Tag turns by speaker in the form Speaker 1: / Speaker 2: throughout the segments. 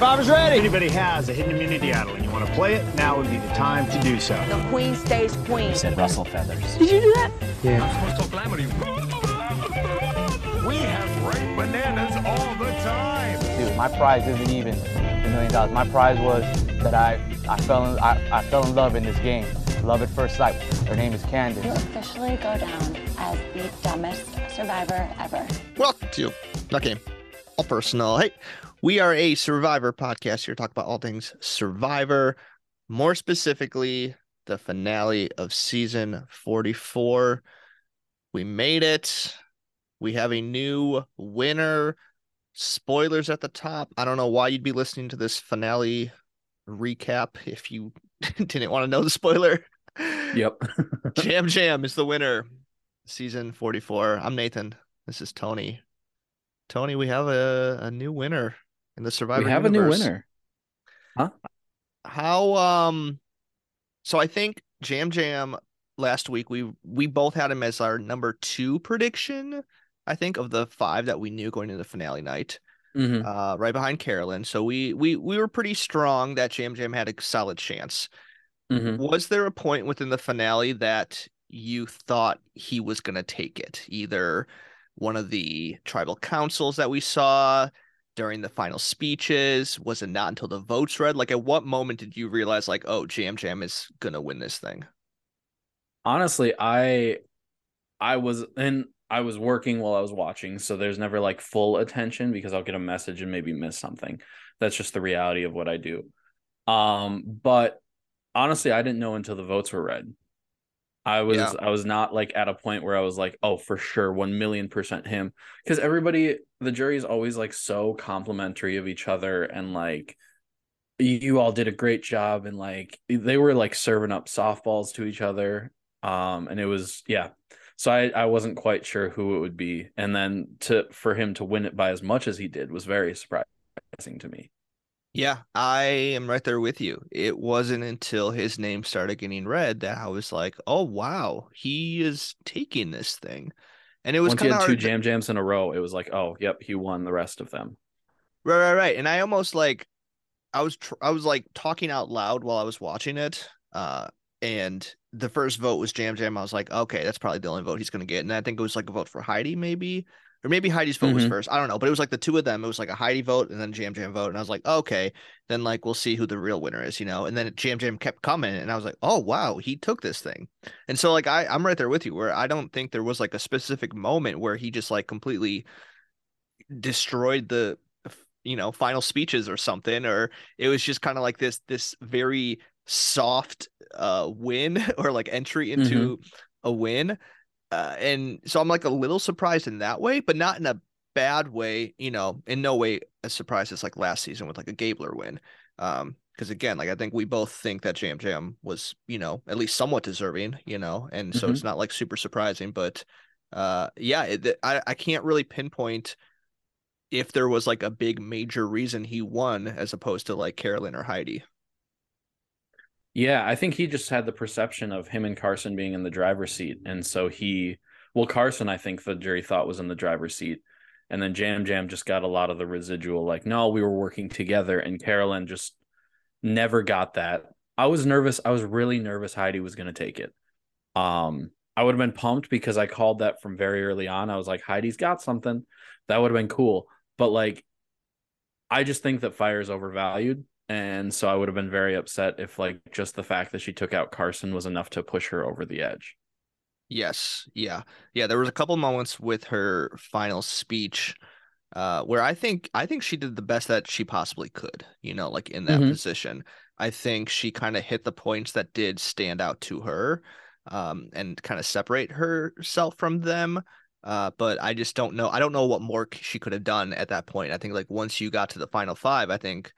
Speaker 1: Survivor's
Speaker 2: If
Speaker 1: ready.
Speaker 2: anybody has a hidden immunity idol and you want to play it, now would be the time to do so.
Speaker 3: The queen stays queen.
Speaker 4: said Russell Feathers.
Speaker 3: Did you do that? Yeah. I'm supposed to glamour you.
Speaker 2: We have ripe bananas all the time.
Speaker 5: Dude, my prize isn't even a million dollars. My prize was that I, I fell in I, I fell in love in this game. Love at first sight. Her name is Candace.
Speaker 6: You
Speaker 5: Candace.
Speaker 6: officially go down as the dumbest survivor ever.
Speaker 7: Welcome to Not Game, All Personal. Hey, we are a Survivor podcast here, talk about all things Survivor, more specifically, the finale of season 44. We made it. We have a new winner. Spoilers at the top. I don't know why you'd be listening to this finale recap if you didn't want to know the spoiler.
Speaker 8: Yep.
Speaker 7: Yam Yam is the winner. Season 44. I'm Nathan. This is Tony. Tony, we have a, a new winner in the Survivor.
Speaker 8: we have a new
Speaker 7: universe.
Speaker 8: winner.
Speaker 7: How um so I think Yam Yam last week we we both had him as our number two prediction, I think, of the five that we knew going into the finale night.
Speaker 8: Mhm.
Speaker 7: Uh right behind Carolyn. So we we we were pretty strong that Yam Yam had a solid chance.
Speaker 8: Mhm.
Speaker 7: Was there a point within the finale that you thought he was going to take it? Either one of the tribal councils that we saw during the final speeches? Was it not until the votes read? Like, at what moment did you realize, like, oh, Yam Yam is to win this thing?
Speaker 8: Honestly, I I was and I was working while I was watching, so there's never like full attention because I'll get a message and maybe miss something. That's just the reality of what I do. Um, but honestly, I didn't know until the votes were read. I was
Speaker 7: Yeah.
Speaker 8: I was not like at a point where I was like, oh, for sure, one million percent him. Because everybody, the jury is always like so complimentary of each other and like you, you all did a great job and like they were like serving up softballs to each other. Um, and it was yeah. So I, I wasn't quite sure who it would be. And then to for him to win it by as much as he did was very surprising to me.
Speaker 7: Yeah, I am right there with you. It wasn't until his name started getting read that I was like, oh, wow, he is taking this thing. And it was
Speaker 8: Once
Speaker 7: of
Speaker 8: had two Yam Yams in a row, it was like, oh, yep, he won the rest of them.
Speaker 7: Right, right, right. And I almost like I was tr- I was like talking out loud while I was watching it. Uh and the first vote was Yam Yam. I was like, okay, that's probably the only vote he's gonna get. And I think it was like a vote for Heidi, maybe. Or maybe Heidi's vote was
Speaker 8: Mhm.
Speaker 7: first. I don't know. But it was like the two of them. It was like a Heidi vote and then Yam Yam vote. And I was like, okay, then like we'll see who the real winner is, you know. And then Yam Yam kept coming, and I was like, oh wow, he took this thing. And so like I I'm right there with you, where I don't think there was like a specific moment where he just like completely destroyed the you know final speeches or something or it was just kind of like this this very soft uh win or like entry into a win uh, and so i'm like a little surprised in that way but not in a bad way you know in no way as surprised as like last season with like a gabler win um because again like i think we both think that Yam Yam was you know at least somewhat deserving you know and so it's not like super surprising but uh yeah it, I, I can't really pinpoint if there was like a big major reason he won as opposed to like Carolyn or Heidi.
Speaker 8: Yeah, I think he just had the perception of him and Carson being in the driver's seat. And so he, well, Carson, I think the jury thought was in the driver's seat. And then Yam Yam just got a lot of the residual, like, no, we were working together. And Carolyn just never got that. I was nervous. I was really nervous Heidi was going to take it. Um, I would have been pumped because I called that from very early on. I was like, Heidi's got something. That would have been cool. But like, I just think that fire is overvalued. And so I would have been very upset if like just the fact that she took out Carson was enough to push her over the edge.
Speaker 7: Yes, yeah, yeah. There was a couple moments with her final speech, uh, where I think I think she did the best that she possibly could. You know, like in that
Speaker 8: Mhm.
Speaker 7: position, I think she kind of hit the points that did stand out to her, um, and kind of separate herself from them. Uh, but I just don't know. I don't know what more she could have done at that point. I think like once you got to the final five, I think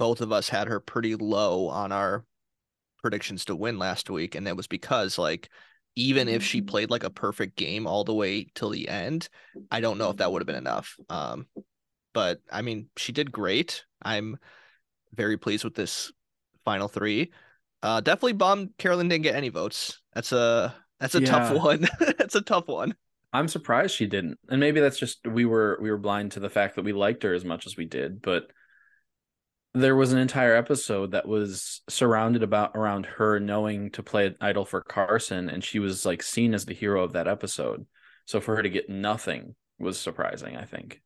Speaker 7: both of us had her pretty low on our predictions to win last week, and that was because like even if she played like a perfect game all the way till the end, I don't know if that would have been enough. Um, but I mean, she did great. I'm very pleased with this final three. Uh, definitely bummed Carolyn didn't get any votes. That's a that's a tough one. that's a tough one.
Speaker 8: I'm surprised she didn't. And maybe that's just we were we were blind to the fact that we liked her as much as we did, but there was an entire episode that was surrounded about around her knowing to play idol for Carson and she was like seen as the hero of that episode. So for her to get nothing was surprising, I think.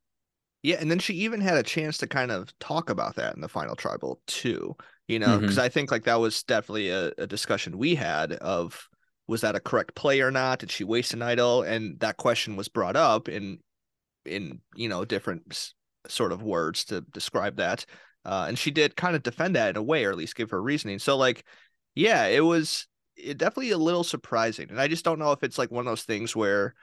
Speaker 7: Yeah, and then she even had a chance to kind of talk about that in the final tribal too. You know, mm-hmm. because I think like that was definitely a, a discussion we had of was that a correct play or not? Did she waste an idol? And that question was brought up in in you know different s- sort of words to describe that. Uh, and she did kind of defend that in a way, or at least give her reasoning. So like, yeah, it was it definitely a little surprising, and I just don't know if it's like one of those things where,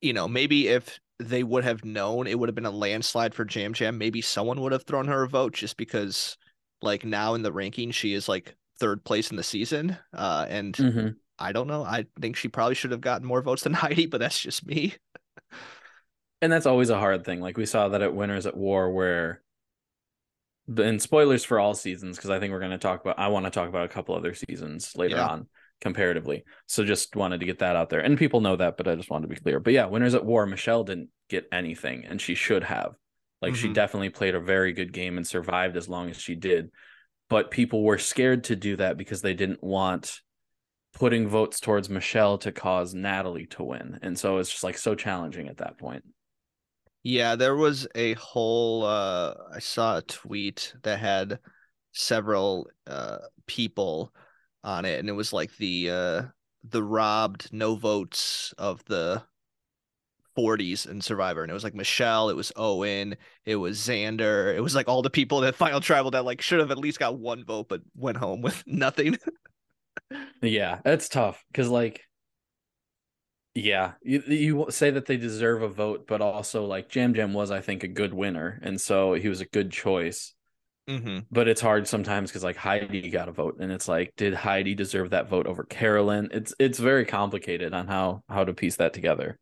Speaker 7: you know, maybe if they would have known it would have been a landslide for Yam Yam, maybe someone would have thrown her a vote just because, like now in the ranking, she is like third place in the season. Uh, and
Speaker 8: Mhm.
Speaker 7: I don't know. I think she probably should have gotten more votes than Heidi, but that's just me.
Speaker 8: And that's always a hard thing. Like we saw that at Winners at War, where, and spoilers for all seasons, because I think we're going to talk about, I want to talk about a couple other seasons later
Speaker 7: Yeah.
Speaker 8: on comparatively. So just wanted to get that out there. And people know that, but I just wanted to be clear. But yeah, Winners at War, Michelle didn't get anything, and she should have. Like she
Speaker 7: Mhm.
Speaker 8: definitely played a very good game and survived as long as she did. But people were scared to do that because they didn't want putting votes towards Michelle to cause Natalie to win. And so it's just like so challenging at that point.
Speaker 7: Yeah, there was a whole uh I saw a tweet that had several uh people on it and it was like the uh the robbed no votes of the 40s in Survivor and it was like Michelle, it was Owen, it was Xander, it was like all the people that final tribal that like should have at least got one vote but went home with nothing.
Speaker 8: Yeah, that's tough because, like, yeah, you you say that they deserve a vote, but also like Yam Yam was, I think, a good winner, and so he was a good choice.
Speaker 7: mm-hmm.
Speaker 8: But it's hard sometimes because like Heidi got a vote, and it's like, did Heidi deserve that vote over Carolyn? It's it's very complicated on how how to piece that together,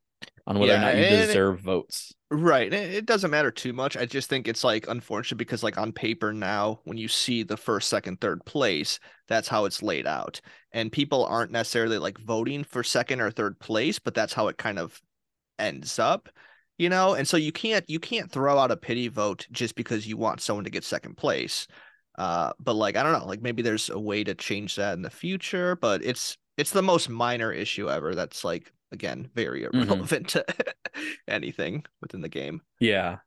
Speaker 8: on whether or
Speaker 7: Yeah,
Speaker 8: not you
Speaker 7: and it-
Speaker 8: deserve votes.
Speaker 7: Right. It, it doesn't matter too much. I just think it's like unfortunate because like on paper now, when you see the first, second, third place, that's how it's laid out. And people aren't necessarily like voting for second or third place, but that's how it kind of ends up, you know? And so you can't you can't throw out a pity vote just because you want someone to get second place. Uh, but like I don't know, like maybe there's a way to change that in the future, but it's it's the most minor issue ever that's like again very irrelevant to anything within the game.
Speaker 8: Yeah.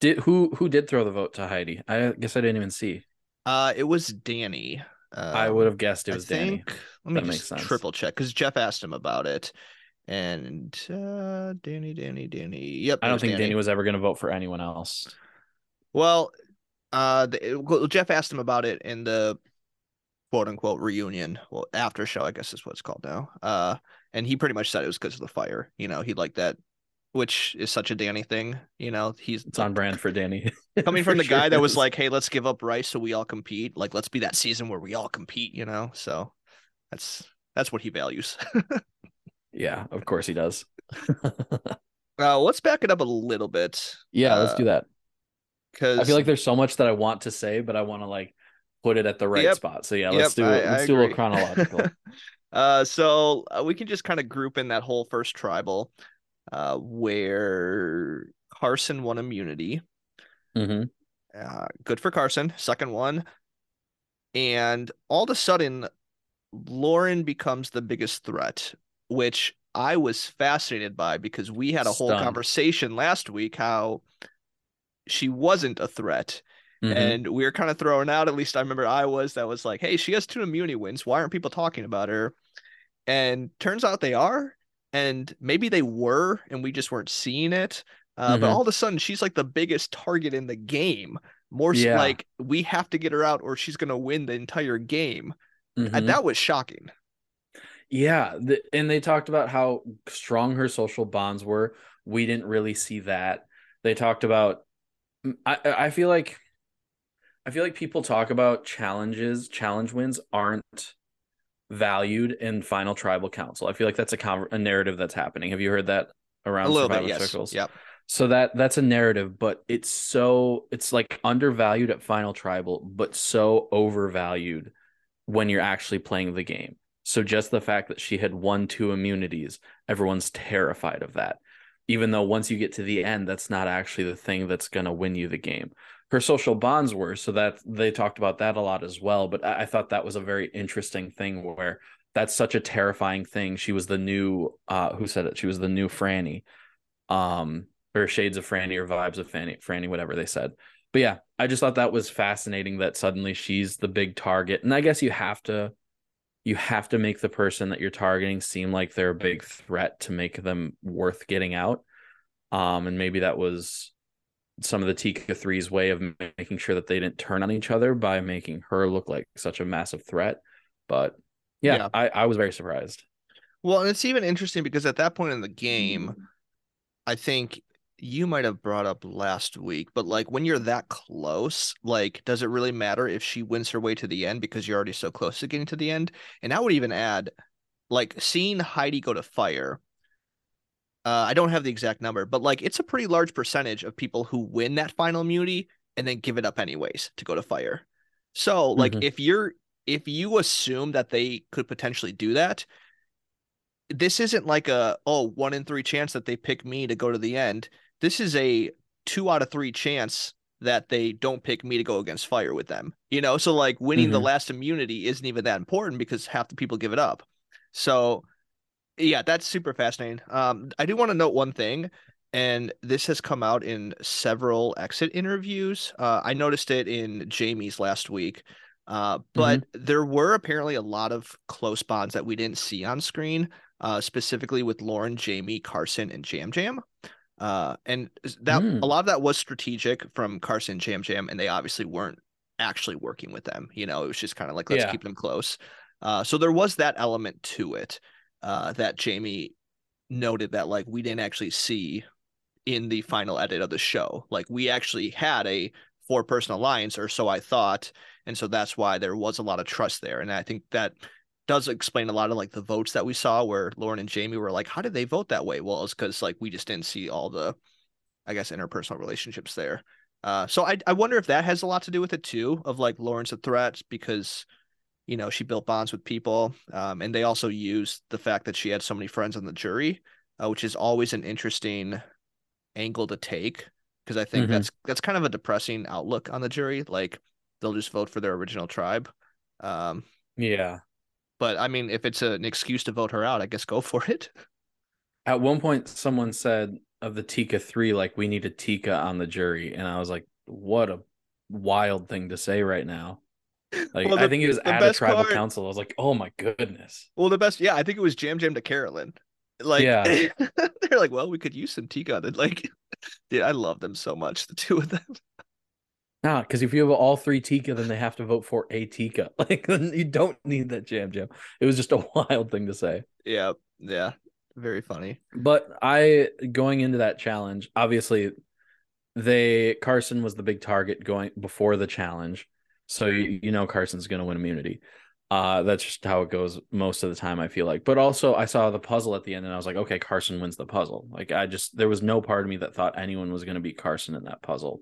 Speaker 8: Did who who did throw the vote to Heidi? I guess I didn't even see.
Speaker 7: Uh, it was Danny.
Speaker 8: I
Speaker 7: Um,
Speaker 8: would have guessed it
Speaker 7: I
Speaker 8: was Danny.
Speaker 7: think. Let me
Speaker 8: That
Speaker 7: just triple check because Jeff asked him about it, and uh, Danny, Danny, Danny. Yep,
Speaker 8: I don't think Danny was ever going to vote for anyone else.
Speaker 7: Well, uh, the, well, Jeff asked him about it in the quote unquote reunion, well, after show, I guess is what it's called now. Uh, and he pretty much said it was because of the fire. You know, he liked that, which is such a Danny thing. You know, he's
Speaker 8: It's on brand for Danny.
Speaker 7: coming
Speaker 8: For
Speaker 7: from the
Speaker 8: sure
Speaker 7: guy that was like, "Hey, let's give up Rice so we all compete. Like, let's be that season where we all compete." You know, so that's that's what he values.
Speaker 8: yeah, of course he does.
Speaker 7: uh, let's back it up a little bit
Speaker 8: yeah, let's
Speaker 7: Uh,
Speaker 8: do that.
Speaker 7: because
Speaker 8: I feel like there's so much that I want to say, but I want to like put it at the right
Speaker 7: Yep.
Speaker 8: spot. So yeah, let's do
Speaker 7: I-
Speaker 8: it. Let's do a little chronological.
Speaker 7: Uh, so uh, we can just kind of group in that whole first tribal, uh, where Carson won immunity.
Speaker 8: hmm
Speaker 7: Uh, good for Carson. Second one, and all of a sudden, Lauren becomes the biggest threat, which I was fascinated by because we had a whole
Speaker 8: Stunned.
Speaker 7: conversation last week how she wasn't a threat.
Speaker 8: Mhm.
Speaker 7: And we were kind of throwing out, at least I remember I was, that was like, hey, she has two immunity wins. Why aren't people talking about her? And turns out they are. And maybe they were, and we just weren't seeing it. Uh, But
Speaker 8: Mhm.
Speaker 7: all of a sudden, she's like the biggest target in the game. More
Speaker 8: Yeah.
Speaker 7: like we have to get her out, or she's going to win the entire game.
Speaker 8: Mhm.
Speaker 7: And that was shocking.
Speaker 8: Yeah, the, and they talked about how strong her social bonds were. We didn't really see that. They talked about. I I feel like, I feel like people talk about challenges. Challenge wins aren't valued in final tribal council. I feel like that's a con- a narrative that's happening. Have you heard that around
Speaker 7: a little bit, yes.
Speaker 8: circles?
Speaker 7: Yep.
Speaker 8: So that that's a narrative, but it's so it's like undervalued at final tribal, but so overvalued when you're actually playing the game. So just the fact that she had won two immunities, everyone's terrified of that. Even though once you get to the end, that's not actually the thing that's going to win you the game. Her social bonds were. So that they talked about that a lot as well. But I, thought that was a very interesting thing where that's such a terrifying thing. She was the new uh who said it? She was the new Frannie. Um or shades of Frannie or vibes of Frannie, Frannie, whatever they said. But yeah, I just thought that was fascinating that suddenly she's the big target. And I guess you have to you have to make the person that you're targeting seem like they're a big threat to make them worth getting out. Um, and maybe that was some of the Tika three's way of making sure that they didn't turn on each other by making her look like such a massive threat. But yeah,
Speaker 7: Yeah.
Speaker 8: I, I was very surprised.
Speaker 7: Well, and it's even interesting because at that point in the game, mm-hmm. I think you might have brought up last week, but like when you're that close, like does it really matter if she wins her way to the end because you're already so close to getting to the end? And I would even add, like seeing Heidi go to fire. Uh, I don't have the exact number, but like it's a pretty large percentage of people who win that final immunity and then give it up anyways to go to fire. So like
Speaker 8: Mhm.
Speaker 7: if you're if you assume that they could potentially do that, this isn't like a oh one in three chance that they pick me to go to the end. This is a two out of three chance that they don't pick me to go against fire with them. You know, so like winning the
Speaker 8: Mhm.
Speaker 7: last immunity isn't even that important because half the people give it up. So yeah, that's super fascinating. Um, I do want to note one thing, and this has come out in several exit interviews. Uh, I noticed it in Jaime's last week. Uh, but there were apparently a lot of close bonds that we didn't see on screen, uh, specifically with Lauren, Jaime, Carson, and Yam Yam. Uh, and that
Speaker 8: Mm.
Speaker 7: a lot of that was strategic from Carson, Yam Yam, and they obviously weren't actually working with them. You know, it was just kind of like let's
Speaker 8: Yeah.
Speaker 7: keep them close. Uh, so there was that element to it uh, that Jaime noted that like we didn't actually see in the final edit of the show. Like we actually had a four person alliance, or so I thought, and so that's why there was a lot of trust there. And I think that does explain a lot of like the votes that we saw where Lauren and Jaime were like, how did they vote that way? Well, it's because like we just didn't see all the, I guess, interpersonal relationships there. Uh, so I I wonder if that has a lot to do with it too, of like Lauren's a threat because you know she built bonds with people, um, and they also used the fact that she had so many friends on the jury, uh, which is always an interesting angle to take because I think
Speaker 8: Mhm.
Speaker 7: that's that's kind of a depressing outlook on the jury. Like they'll just vote for their original tribe. Um,
Speaker 8: Yeah.
Speaker 7: but I mean, if it's an excuse to vote her out, I guess go for it.
Speaker 8: At one point, someone said of the Tika three, like we need a Tika on the jury, and I was like, "What a wild thing to say right now!" Like
Speaker 7: Well,
Speaker 8: I think it was
Speaker 7: the
Speaker 8: at a tribal
Speaker 7: part-
Speaker 8: council. I was like, "Oh my goodness!"
Speaker 7: Well, the best, yeah, I think it was Yam Yam to Carolyn. Like,
Speaker 8: Yeah.
Speaker 7: they're like, well, we could use some Tika. And like, dude, I love them so much, the two of them.
Speaker 8: Nah, because if you have all three Tika, then they have to vote for a Tika. Like you don't need that Yam Yam. It was just a wild thing to say.
Speaker 7: Yeah, yeah, very funny.
Speaker 8: But I going into that challenge, obviously they Carson was the big target going before the challenge. So you, you know Carson's going to win immunity. Uh that's just how it goes most of the time I feel like. But also I saw the puzzle at the end and I was like, okay, Carson wins the puzzle. Like I just there was no part of me that thought anyone was going to beat Carson in that puzzle.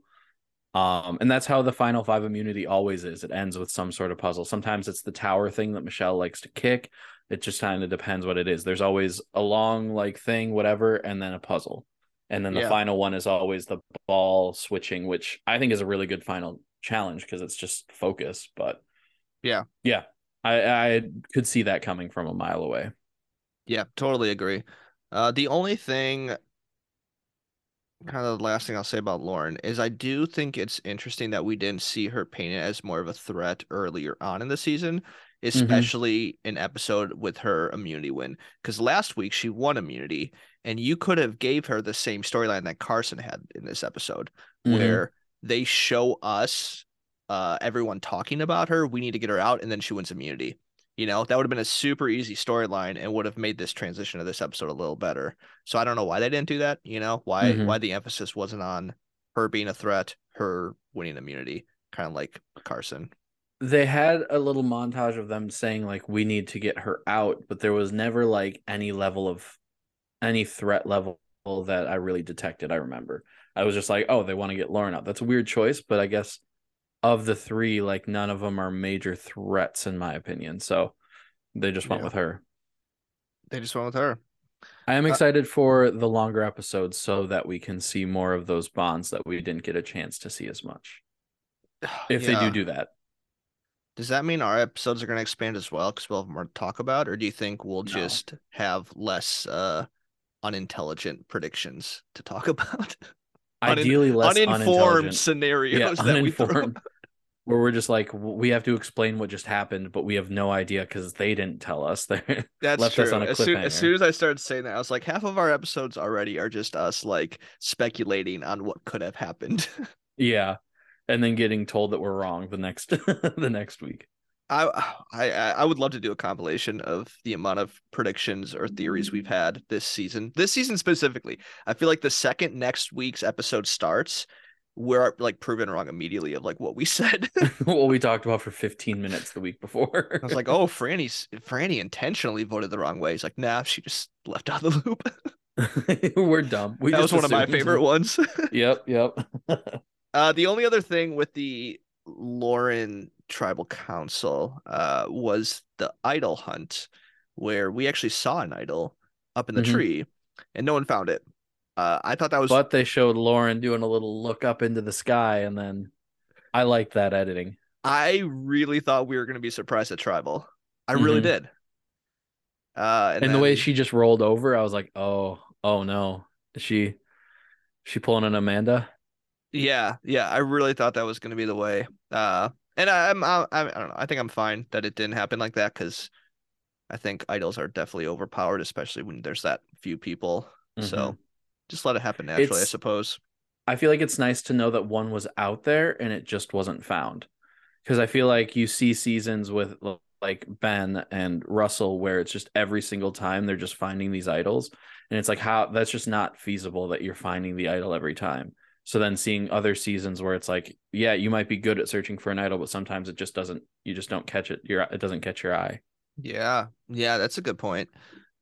Speaker 8: Um and that's how the final 5 immunity always is. It ends with some sort of puzzle. Sometimes it's the tower thing that Michelle likes to kick. It just kind of depends what it is. There's always a long like thing whatever and then a puzzle. And then the
Speaker 7: Yeah.
Speaker 8: final one is always the ball switching, which I think is a really good final challenge because it's just focus. But
Speaker 7: Yeah.
Speaker 8: yeah, I I could see that coming from a mile away.
Speaker 7: Yeah, totally agree. Uh, the only thing, kind of the last thing I'll say about Lauren is I do think it's interesting that we didn't see her painted as more of a threat earlier on in the season, especially an episode with her immunity win. Because last week she won immunity, and you could have gave her the same storyline that Carson had in this episode,
Speaker 8: Mhm.
Speaker 7: where they show us uh everyone talking about her. We need to get her out, and then she wins immunity. You know, that would have been a super easy storyline and would have made this transition of this episode a little better. So I don't know why they didn't do that. You know, why
Speaker 8: Mhm.
Speaker 7: why the emphasis wasn't on her being a threat, her winning immunity, kind of like Carson.
Speaker 8: they had a little montage of them saying like we need to get her out, but there was never like any level of any threat level that I really detected. I remember. I was just like, oh, they want to get Lauren out. That's a weird choice, but I guess of the three, like none of them are major threats in my opinion. So they just went
Speaker 7: Yeah.
Speaker 8: with her.
Speaker 7: They just went with her.
Speaker 8: I am
Speaker 7: Uh,
Speaker 8: excited for the longer episodes so that we can see more of those bonds that we didn't get a chance to see as much. if they do do that.
Speaker 7: Does that mean our episodes are going to expand as well because we'll have more to talk about, or do you think we'll
Speaker 8: No.
Speaker 7: just have less uh unintelligent predictions to talk about?
Speaker 8: Ideally, less
Speaker 7: Uninformed
Speaker 8: uninformed.
Speaker 7: scenarios
Speaker 8: Yeah,
Speaker 7: that we throw.
Speaker 8: Where we're just like, we have to explain what just happened, but we have no idea because they didn't tell us. They
Speaker 7: That's
Speaker 8: left
Speaker 7: true.
Speaker 8: us on a
Speaker 7: as, soon, as soon as I started saying that, I was like, half of our episodes already are just us like speculating on what could have happened.
Speaker 8: yeah, and then getting told that we're wrong the next the next week.
Speaker 7: I I I would love to do a compilation of the amount of predictions or theories we've had this season. This season specifically. I feel like the second next week's episode starts, we're like proven wrong immediately of like what we said.
Speaker 8: what we talked about for 15 minutes the week before.
Speaker 7: I was like, oh, Frannie's Frannie intentionally voted the wrong way. He's like, nah, she just left out of the loop.
Speaker 8: we're dumb. We
Speaker 7: that was one of my favorite ones.
Speaker 8: Yep, yep.
Speaker 7: Uh, the only other thing with the Lauren Tribal Council uh, was the idol hunt, where we actually saw an idol up in the
Speaker 8: Mhm.
Speaker 7: tree, and no one found it. Uh, I thought that was
Speaker 8: But they showed Lauren doing a little look up into the sky, and then I liked that editing.
Speaker 7: I really thought we were going to be surprised at Tribal. I really
Speaker 8: Mhm.
Speaker 7: did. Uh, and,
Speaker 8: And, the way she just rolled over, I was like, oh, oh no. Is she she pulling an Amanda?
Speaker 7: Yeah, yeah, I really thought that was going to be the way. Uh, and I, I'm, I, I don't know. I think I'm fine that it didn't happen like that because I think idols are definitely overpowered, especially when there's that few people. So
Speaker 8: Mhm.
Speaker 7: just let it happen naturally, I suppose.
Speaker 8: I feel like it's nice to know that one was out there and it just wasn't found. Because I feel like you see seasons with like Ben and Russell where it's just every single time they're just finding these idols. And it's like how that's just not feasible that you're finding the idol every time. So then seeing other seasons where it's like, yeah, you might be good at searching for an idol, but sometimes it just doesn't you just don't catch it. Your it doesn't catch your eye.
Speaker 7: Yeah, yeah, that's a good point.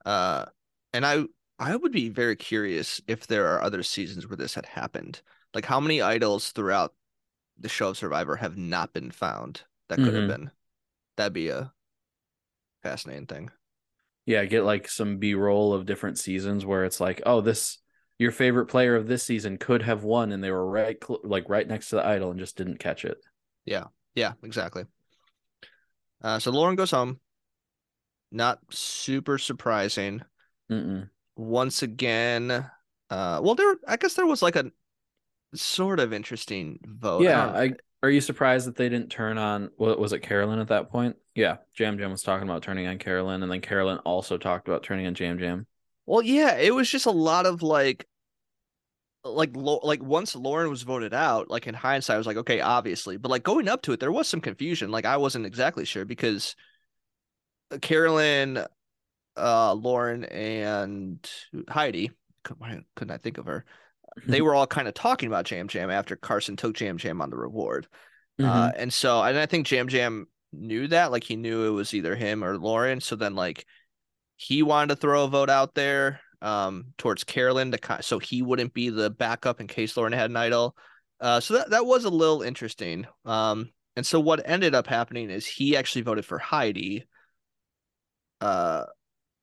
Speaker 7: Uh, and I, I would be very curious if there are other seasons where this had happened. Like how many idols throughout the show of Survivor have not been found that could have
Speaker 8: Mhm.
Speaker 7: been? That'd be a fascinating thing.
Speaker 8: Yeah, get like some B roll of different seasons where it's like, oh, this your favorite player of this season could have won, and they were right, cl- like right next to the idol, and just didn't catch it.
Speaker 7: Yeah, yeah exactly. Uh, so Lauren goes home. Not super surprising.
Speaker 8: Mm-mm.
Speaker 7: Once again, uh, well, there. I guess there was like a sort of interesting vote.
Speaker 8: Yeah, I are you surprised that they didn't turn on? What was it, Carolyn at that point? Yeah, Yam Yam was talking about turning on Carolyn, and then Carolyn also talked about turning on Yam Yam.
Speaker 7: Well, yeah, it was just a lot of like, like, like once Lauren was voted out, like in hindsight, I was like, okay, obviously, but like going up to it, there was some confusion. Like I wasn't exactly sure because Carolyn, uh, Lauren, and Heidi, why couldn't I think of her? They were all kind of talking about Yam Yam after Carson took Yam Yam on the reward. Uh, and so, and I think Yam Yam knew that, like he knew it was either him or Lauren. So then, like, he wanted to throw a vote out there, um, towards Carolyn to so he wouldn't be the backup in case Lauren had an idol. Uh, so that that was a little interesting. Um, and so what ended up happening is he actually voted for Heidi. Uh,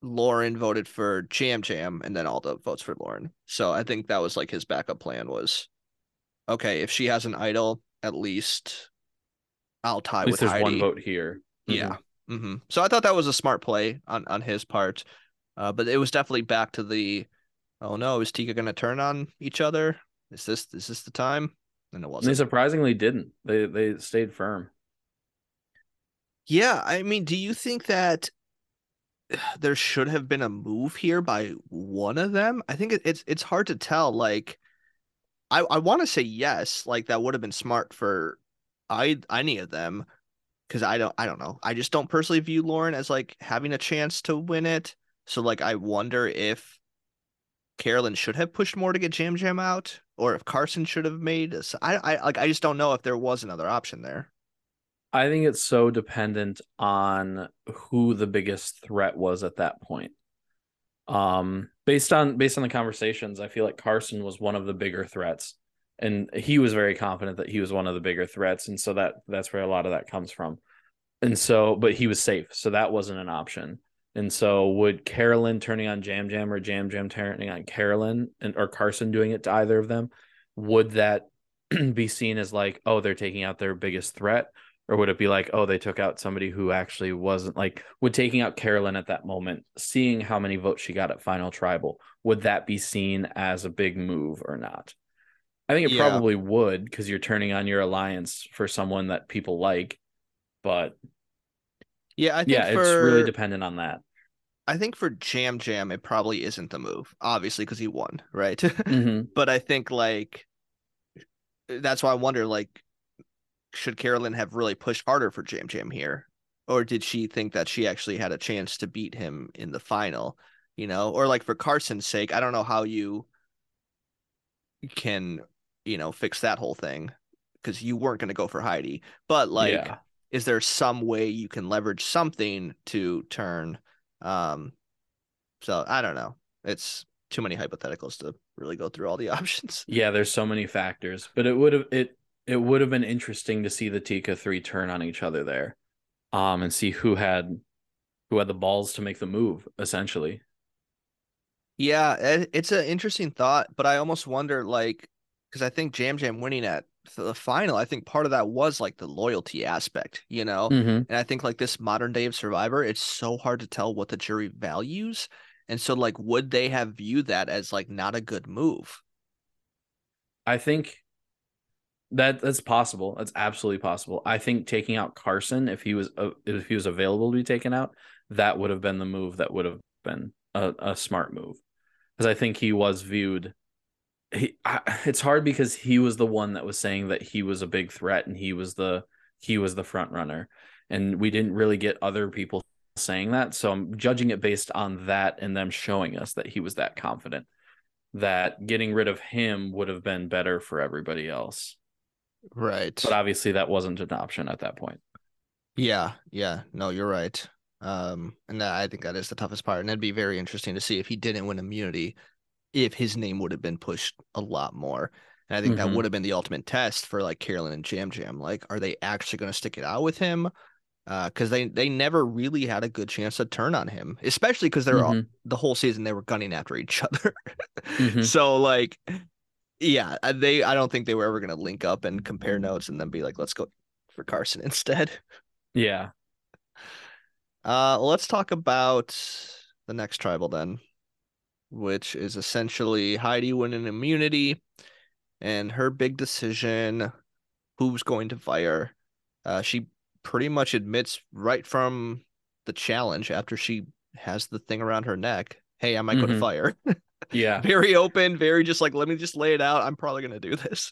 Speaker 7: Lauren voted for Yam Yam, and then all the votes for Lauren. So I think that was like his backup plan was, okay, if she has an idol, at least I'll tie
Speaker 8: at least
Speaker 7: with
Speaker 8: there's
Speaker 7: Heidi.
Speaker 8: one vote here.
Speaker 7: Yeah. Hmm So I thought that was a smart play on on his part, uh, but it was definitely back to the, oh no, is Tika going to turn on each other? Is this is this the time? And it
Speaker 8: wasn't. They surprisingly didn't. They they stayed firm.
Speaker 7: Yeah, I mean, do you think that there should have been a move here by one of them? I think it, it's it's hard to tell. Like, I I want to say yes, like that would have been smart for I any of them, because I don't I don't know. I just don't personally view Lauren as like having a chance to win it. So like, I wonder if Carolyn should have pushed more to get Yam Yam out, or if Carson should have made. I I like I just don't know if there was another option there.
Speaker 8: I think it's so dependent on who the biggest threat was at that point. Um, based on based on the conversations, I feel like Carson was one of the bigger threats, and he was very confident that he was one of the bigger threats, and so that that's where a lot of that comes from. And so, but he was safe, so that wasn't an option. And so, would Carolyn turning on Yam Yam or Yam Yam turning on Carolyn, and or Carson doing it to either of them, would that be seen as like, oh, they're taking out their biggest threat? Or would it be like, oh, they took out somebody who actually wasn't like, would taking out Carolyn at that moment, seeing how many votes she got at Final Tribal, would that be seen as a big move or not? I think it
Speaker 7: Yeah.
Speaker 8: probably would because you're turning on your alliance for someone that people like. But
Speaker 7: Yeah, I think
Speaker 8: yeah,
Speaker 7: for,
Speaker 8: it's really dependent on that.
Speaker 7: I think for Yam Yam, it probably isn't the move, obviously, because he won, right?
Speaker 8: hmm
Speaker 7: but I think like that's why I wonder like should Carolyn have really pushed harder for Yam Yam here? Or did she think that she actually had a chance to beat him in the final? You know, or like for Carson's sake, I don't know how you can, you know, fix that whole thing because you weren't going to go for Heidi. But like,
Speaker 8: yeah.
Speaker 7: is there some way you can leverage something to turn? Um, so I don't know. It's too many hypotheticals to really go through all the options.
Speaker 8: Yeah, there's so many factors, but it would have it it would have been interesting to see the Tika three turn on each other there, um, and see who had who had the balls to make the move. Essentially,
Speaker 7: Yeah, it's an interesting thought, but I almost wonder like because I think Yam Yam winning at the final, I think part of that was like the loyalty aspect, you know.
Speaker 8: Mhm.
Speaker 7: And I think like this modern day of Survivor, it's so hard to tell what the jury values. And so like would they have viewed that as like not a good move?
Speaker 8: I think that that's possible. That's absolutely possible. I think taking out Carson, if he was uh, if he was available to be taken out, that would have been the move that would have been a, a smart move, because I think he was viewed. He, I, it's hard because he was the one that was saying that he was a big threat and he was the he was the front runner, and we didn't really get other people saying that. So I'm judging it based on that and them showing us that he was that confident. That getting rid of him would have been better for everybody else.
Speaker 7: Right.
Speaker 8: But obviously that wasn't an option at that point.
Speaker 7: Yeah, yeah. No, you're right. Um, and that, I think that is the toughest part. And it'd be very interesting to see if he didn't win immunity, if his name would have been pushed a lot more. And I think that
Speaker 8: Mhm.
Speaker 7: would have been the ultimate test for like Carolyn and Yam Yam. Like, are they actually going to stick it out with him? Uh, because they they never really had a good chance to turn on him, especially because they're all,
Speaker 8: Mhm.
Speaker 7: the whole season they were gunning after each other.
Speaker 8: Mhm.
Speaker 7: So like, yeah, uh, they I don't think they were ever going to link up and compare notes and then be like, let's go for Carson instead.
Speaker 8: Yeah.
Speaker 7: Uh, let's talk about the next tribal then, which is essentially Heidi winning immunity and her big decision who's going to fire. Uh, she pretty much admits right from the challenge after she has the thing around her neck, hey, I might go to fire.
Speaker 8: Yeah.
Speaker 7: very open, very just like, let me just lay it out. I'm probably going to do this.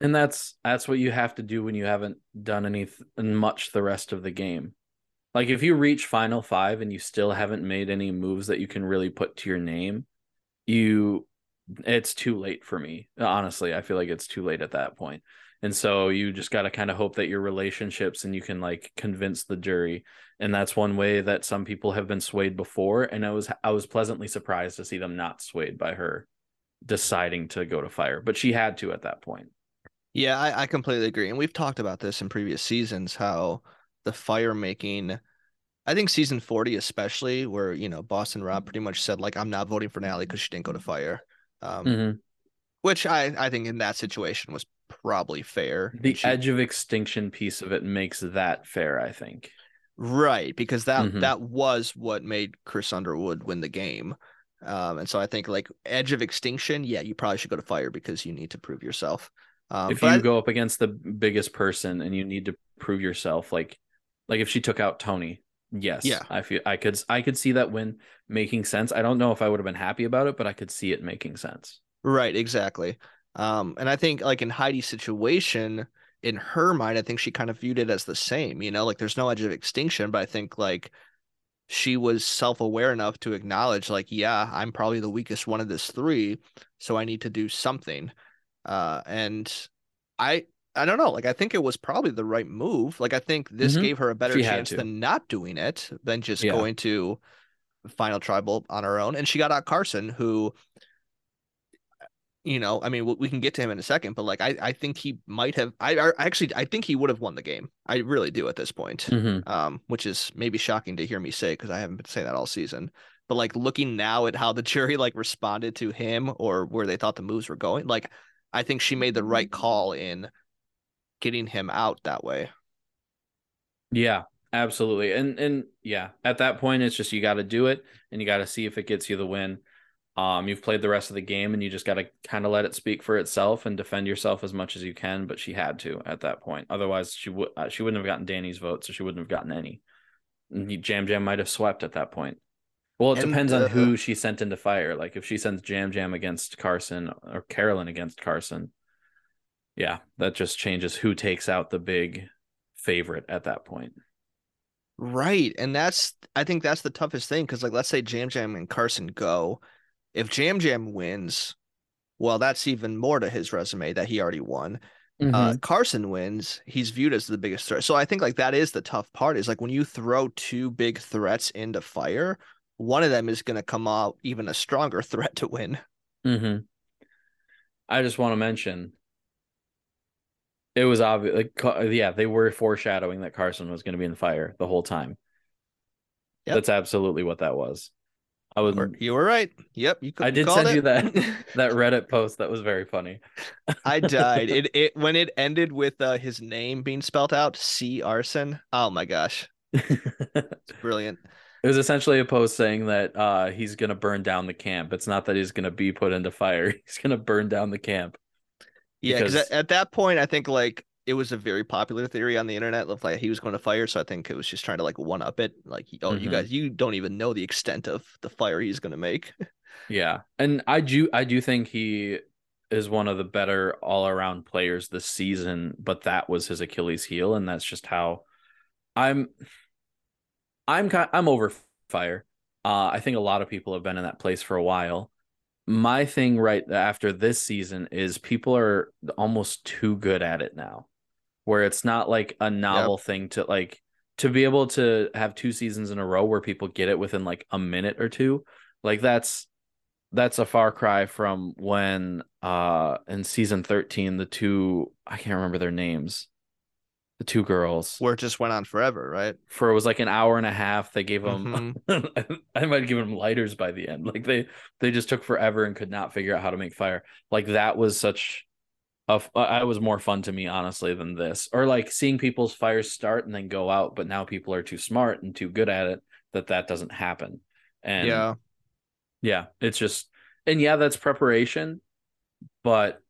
Speaker 8: And that's that's what you have to do when you haven't done any much the rest of the game. Like if you reach final 5 and you still haven't made any moves that you can really put to your name, you it's too late for me. Honestly, I feel like it's too late at that point. And so you just got to kind of hope that your relationships and you can like convince the jury. And that's one way that some people have been swayed before and I was I was pleasantly surprised to see them not swayed by her deciding to go to fire, but she had to at that point.
Speaker 7: Yeah, I, I completely agree. And we've talked about this in previous seasons how the fire making, I think season 40 especially, where, you know, Boston Rob pretty much said, like, I'm not voting for Natalie because she didn't go to fire. Um,
Speaker 8: Mhm.
Speaker 7: which I, I think in that situation was probably fair.
Speaker 8: The
Speaker 7: she-
Speaker 8: edge of extinction piece of it makes that fair, I think.
Speaker 7: Right, because that
Speaker 8: Mhm.
Speaker 7: that was what made Chris Underwood win the game. Um, and so I think like edge of extinction, yeah, you probably should go to fire because you need to prove yourself. Um,
Speaker 8: if you
Speaker 7: I-
Speaker 8: go up against the biggest person and you need to prove yourself, like like if she took out Tony, yes,
Speaker 7: Yeah.
Speaker 8: I feel I could I could see that win making sense. I don't know if I would have been happy about it, but I could see it making sense.
Speaker 7: Right, exactly. Um, and I think like in Heidi's situation, in her mind, I think she kind of viewed it as the same, you know, like there's no edge of extinction, but I think like she was self-aware enough to acknowledge like, yeah, I'm probably the weakest one of this three, so I need to do something. Uh, and I I don't know, like I think it was probably the right move. Like I think this
Speaker 8: Mhm.
Speaker 7: gave her a better
Speaker 8: She
Speaker 7: chance than not doing it than just
Speaker 8: Yeah.
Speaker 7: going to final tribal on her own. And she got out Carson, who you know, I mean, we- we can get to him in a second, but like, I, I think he might have. I, I actually, I think he would have won the game. I really do at this point.
Speaker 8: Mhm.
Speaker 7: Um, which is maybe shocking to hear me say because I haven't been saying that all season. But like looking now at how the jury like responded to him or where they thought the moves were going, like, I think she made the right call in getting him out that way.
Speaker 8: Yeah, absolutely. And and yeah, at that point it's just you got to do it and you got to see if it gets you the win. Um you've played the rest of the game and you just got to kind of let it speak for itself and defend yourself as much as you can, but she had to at that point. Otherwise she would uh, she wouldn't have gotten Danny's vote, so she wouldn't have gotten any. Yam Yam might have swept at that point. Well, it
Speaker 7: And,
Speaker 8: depends
Speaker 7: uh,
Speaker 8: on who she sent into fire. Like if she sends Yam Yam against Carson or Carolyn against Carson, yeah, that just changes who takes out the big favorite at that point.
Speaker 7: Right. And that's I think that's the toughest thing because like let's say Yam Yam and Carson go. If Yam Yam wins, well, that's even more to his resume that he already won.
Speaker 8: Mm-hmm.
Speaker 7: Uh Carson wins, he's viewed as the biggest threat. So I think like that is the tough part is like when you throw two big threats into fire, one of them is gonna come out even a stronger threat to win.
Speaker 8: Mm-hmm. I just want to mention it was obvious. Like, yeah, they were foreshadowing that Carson was going to be in fire the whole time.
Speaker 7: Yep.
Speaker 8: That's absolutely what that was. I was.
Speaker 7: You were right. Yep, you could
Speaker 8: I did send you that that Reddit post. That was very funny.
Speaker 7: I died. It it when it ended with uh, his name being spelt out, C Arson. Oh my gosh, it's brilliant.
Speaker 8: It was essentially a post saying that uh, he's going to burn down the camp. It's not that he's going to be put into fire. He's going to burn down the camp.
Speaker 7: Yeah, because at, at that point, I think like it was a very popular theory on the internet of like he was going to fire. So I think it was just trying to like one up it. Like, oh, you
Speaker 8: Mhm.
Speaker 7: guys, you don't even know the extent of the fire he's going to make.
Speaker 8: Yeah, and I do I do think he is one of the better all around players this season, but that was his Achilles heel, and that's just how I'm. I'm kind I'm over fire. Uh, I think a lot of people have been in that place for a while. My thing right after this season is people are almost too good at it now, where it's not like a novel thing to like to be able to have two seasons in a row where people get it within like a minute or two. Like that's that's a far cry from when uh in season 13 the two I can't remember their names. The two girls
Speaker 7: Where it just went on forever, right?
Speaker 8: for it was like an hour and a half. They gave them
Speaker 7: Mhm.
Speaker 8: I might have given them lighters by the end. Like they they just took forever and could not figure out how to make fire. Like that was such a I was more fun to me honestly than this. Or like seeing people's fires start and then go out, but now people are too smart and too good at it that that doesn't happen. And
Speaker 7: yeah,
Speaker 8: yeah, it's just and yeah, that's preparation, but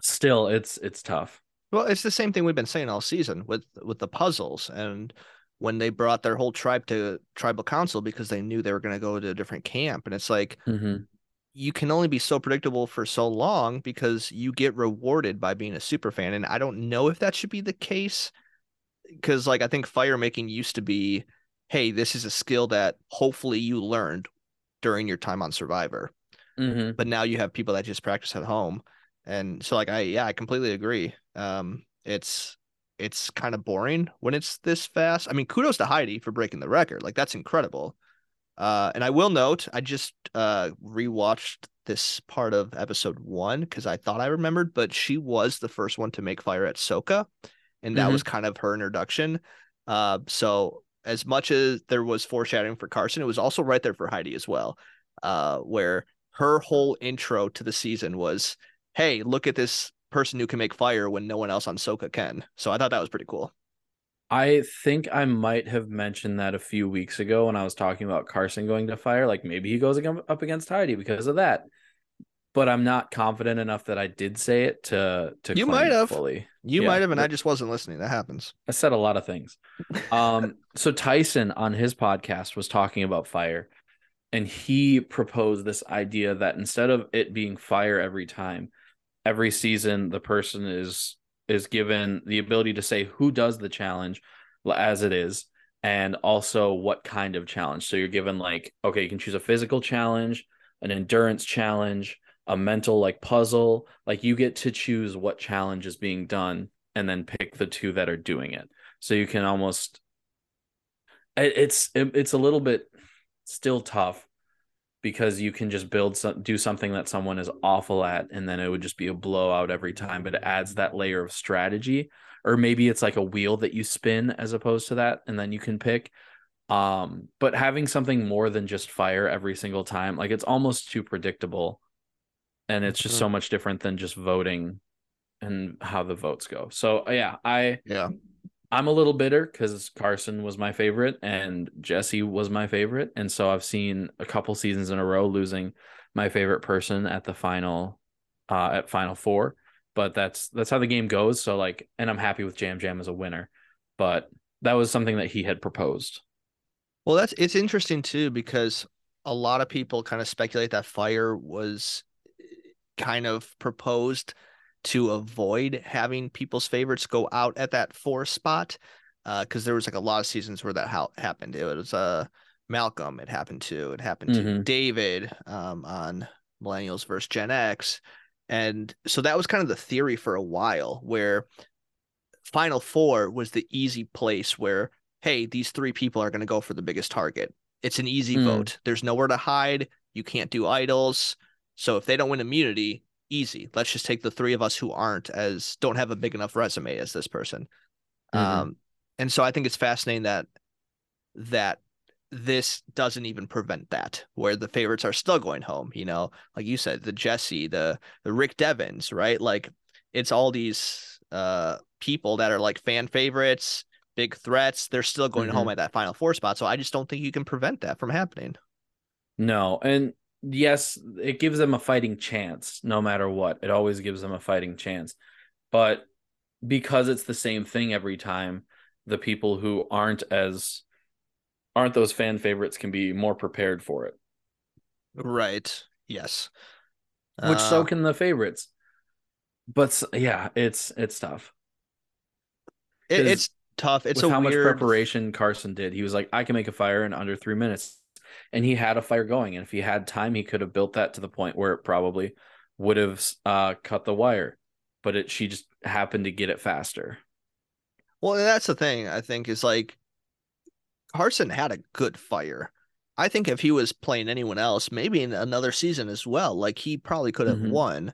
Speaker 8: still it's it's tough.
Speaker 7: Well, it's the same thing we've been saying all season with with the puzzles and when they brought their whole tribe to tribal council because they knew they were going to go to a different camp and it's like
Speaker 8: Mm-hmm.
Speaker 7: you can only be so predictable for so long because you get rewarded by being a super fan and I don't know if that should be the case cuz like I think fire making used to be hey, this is a skill that hopefully you learned during your time on Survivor
Speaker 8: Mm-hmm.
Speaker 7: but now you have people that just practice at home and so like i yeah i completely agree. Um it's it's kind of boring when it's this fast. I mean kudos to heidi for breaking the record. Like that's incredible. Uh and i will note i just uh rewatched this part of episode one because i thought i remembered but she was the first one to make fire at soka and that
Speaker 8: Mhm.
Speaker 7: was kind of her introduction. Uh so as much as there was foreshadowing for carson it was also right there for heidi as well uh where her whole intro to the season was, "Hey, look at this person who can make fire when no one else on Soka can." So I thought that was pretty cool.
Speaker 8: I think I might have mentioned that a few weeks ago when I was talking about Carson going to fire. Like maybe he goes up against Heidi because of that. But I'm not confident enough that I did say it to to
Speaker 7: You might have.
Speaker 8: fully.
Speaker 7: You
Speaker 8: Yeah,
Speaker 7: might have, and I just wasn't listening. That happens.
Speaker 8: I said a lot of things. Um, so Tyson on his podcast was talking about fire, and he proposed this idea that instead of it being fire every time, every season the person is is given the ability to say who does the challenge as it is and also what kind of challenge. So you're given like okay, you can choose a physical challenge, an endurance challenge, a mental like puzzle, like you get to choose what challenge is being done and then pick the two that are doing it. So you can almost it's it's a little bit still tough because you can just build some do something that someone is awful at and then it would just be a blowout every time but it adds that layer of strategy or maybe it's like a wheel that you spin as opposed to that and then you can pick um but having something more than just fire every single time like it's almost too predictable and it's just so much different than just voting and how the votes go. So yeah, I
Speaker 7: Yeah.
Speaker 8: I'm a little bitter because Carson was my favorite and Jesse was my favorite, and so I've seen a couple seasons in a row losing my favorite person at the final, uh, at final four. But that's that's how the game goes. So like, and I'm happy with Yam Yam as a winner, but that was something that he had proposed.
Speaker 7: Well, that's it's interesting too because a lot of people kind of speculate that fire was kind of proposed to avoid having people's favorites go out at that four spot because there was like a lot of seasons where that ha- happened. It was uh Malcolm. It happened to. It happened to
Speaker 8: Mhm.
Speaker 7: David um, on Millennials versus Gen X, and so that was kind of the theory for a while where Final Four was the easy place where hey, these three people are going to go for the biggest target. It's an easy
Speaker 8: Mm.
Speaker 7: vote. There's nowhere to hide. You can't do idols. So if they don't win immunity, easy. Let's just take the three of us who aren't as don't have a big enough resume as this person.
Speaker 8: Mhm.
Speaker 7: Um, and so I think it's fascinating that that this doesn't even prevent that, where the favorites are still going home. You know, like you said, the Jesse, the the Rick Devens, right? Like it's all these uh people that are like fan favorites, big threats. They're still going home at that final four spot. So I just don't think you can prevent that from happening.
Speaker 8: No, and yes, it gives them a fighting chance no matter what. It always gives them a fighting chance. But because it's the same thing every time, the people who aren't as aren't those fan favorites can be more prepared for it.
Speaker 7: Right. Yes.
Speaker 8: Which so
Speaker 7: Uh,
Speaker 8: can the favorites. But yeah, it's it's tough.
Speaker 7: it- it's tough. It's
Speaker 8: With how
Speaker 7: weird
Speaker 8: much preparation Carson did. He was like, I can make a fire in under three minutes. And he had a fire going. And if he had time, he could have built that to the point where it probably would have uh, cut the wire. But it she just happened to get it faster.
Speaker 7: Well, that's the thing I think is like Carson had a good fire. I think if he was playing anyone else, maybe in another season as well, like he probably could have
Speaker 8: Mhm.
Speaker 7: won.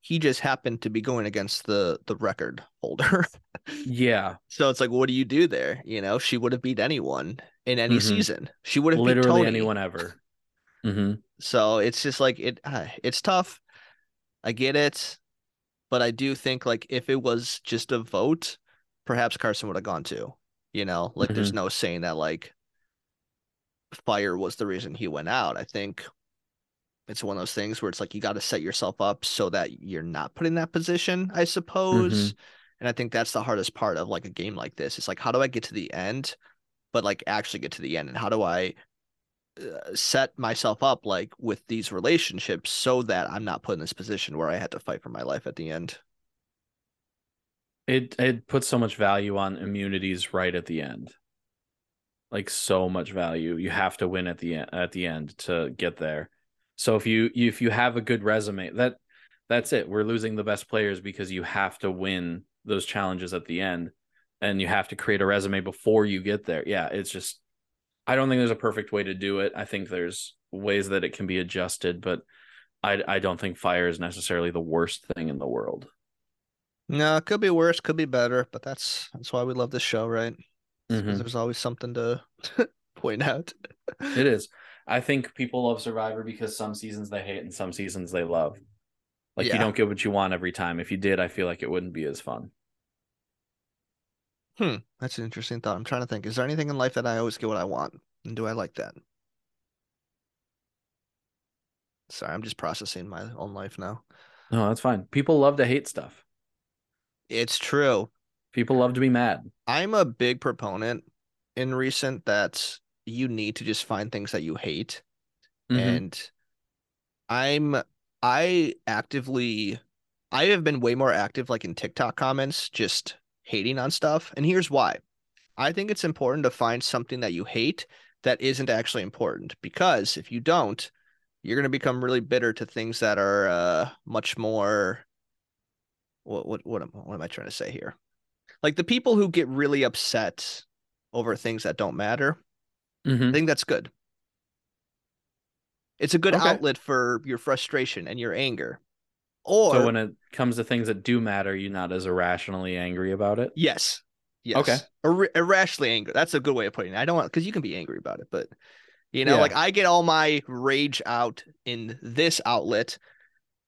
Speaker 7: He just happened to be going against the the record holder.
Speaker 8: Yeah.
Speaker 7: so it's like, what do you do there? You know, she would have beat anyone in any
Speaker 8: Mhm.
Speaker 7: season. She would have
Speaker 8: Literally anyone ever. hmm
Speaker 7: So it's just like it. Uh, it's tough. I get it, but I do think like if it was just a vote, perhaps Carson would have gone too. You know, like there's no saying that like fire was the reason he went out. I think it's one of those things where it's like you got to set yourself up so that you're not put in that position. I suppose. And I think that's the hardest part of like a game like this. It's like how do I get to the end, but like actually get to the end, and how do I uh, set myself up like with these relationships so that I'm not put in this position where I had to fight for my life at the end.
Speaker 8: It it puts so much value on immunities right at the end. Like so much value. You have to win at the end at the end to get there. So if you if you have a good resume, that that's it. We're losing the best players because you have to win those challenges at the end and you have to create a resume before you get there. Yeah, it's just I don't think there's a perfect way to do it. I think there's ways that it can be adjusted, but I I don't think fire is necessarily the worst thing in the world.
Speaker 7: No, it could be worse, could be better, but that's that's why we love this show, right? Because
Speaker 8: Mhm.
Speaker 7: there's always something to point out.
Speaker 8: It is. I think people love Survivor because some seasons they hate and some seasons they love. Like you don't get what you want every time. If you did, I feel like it wouldn't be as fun.
Speaker 7: Hmm, that's an interesting thought. I'm trying to think. Is there anything in life that I always get what I want? And do I like that? Sorry, I'm just processing my own life now.
Speaker 8: No, that's fine. People love to hate stuff.
Speaker 7: It's true.
Speaker 8: People love to be mad.
Speaker 7: I'm a big proponent in recent that you need to just find things that you hate.
Speaker 8: Mhm.
Speaker 7: And I'm I actively I have been way more active like in TikTok comments, just hating on stuff. And here's why. I think it's important to find something that you hate that isn't actually important because if you don't, you're going to become really bitter to things that are uh, much more what what what am, what am I trying to say here? Like the people who get really upset over things that don't matter,
Speaker 8: Mhm.
Speaker 7: I think that's good. It's a good
Speaker 8: Okay.
Speaker 7: outlet for your frustration and your anger. Or
Speaker 8: So when it comes to things that do matter, you're not as irrationally angry about it.
Speaker 7: yes. Yes.
Speaker 8: Okay.
Speaker 7: Ir- irrationally angry. That's a good way of putting it. I don't want because you can be angry about it, but you know,
Speaker 8: Yeah.
Speaker 7: like I get all my rage out in this outlet.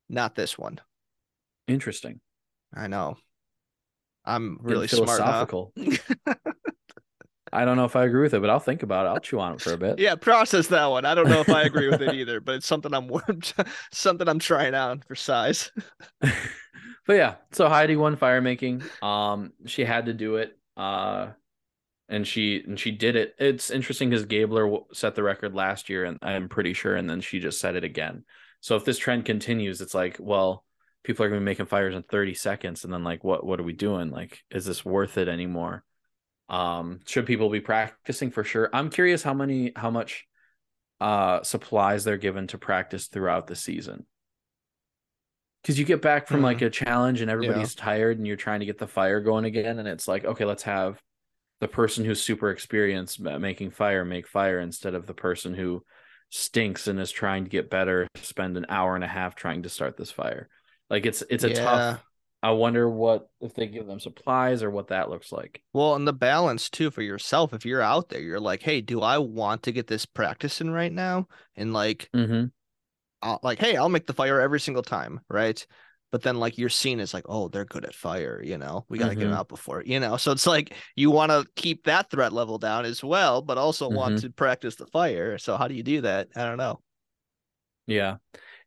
Speaker 7: not this one.
Speaker 8: Interesting.
Speaker 7: I know. I'm really smart. huh?
Speaker 8: I don't know if I agree with it, but I'll think about it. I'll chew on it for a bit.
Speaker 7: Yeah, process that one. I don't know if I agree with it either, but it's something I'm something I'm trying out for size.
Speaker 8: but yeah, so Heidi won fire making. Um, she had to do it. Uh, and she and she did it. It's interesting because Gabler set the record last year, and I'm pretty sure, and then she just set it again. So if this trend continues, it's like, well, people are going to be making fires in 30 seconds, and then like, what what are we doing? Like, is this worth it anymore? Um, should people be practicing for sure? I'm curious how many how much uh supplies they're given to practice throughout the season. Because you get back from like a challenge and everybody's tired and you're trying to get the fire going again, and it's like, okay, let's have the person who's super experienced making fire make fire instead of the person who stinks and is trying to get better spend an hour and a half trying to start this fire like it's it's a
Speaker 7: Yeah.
Speaker 8: tough i wonder what if they give them supplies or what that looks like
Speaker 7: Well, and the balance too for yourself. If you're out there, you're like, hey, do I want to get this practice in right now? And like,
Speaker 8: mm-hmm.
Speaker 7: I'll, like, hey, I'll make the fire every single time, right? But then like you're seen as like, oh, they're good at fire, you know. We got to get them out before, you know. So it's like you want to keep that threat level down as well, but also want
Speaker 8: Mm-hmm.
Speaker 7: to practice the fire. So how do you do that? I don't know.
Speaker 8: Yeah.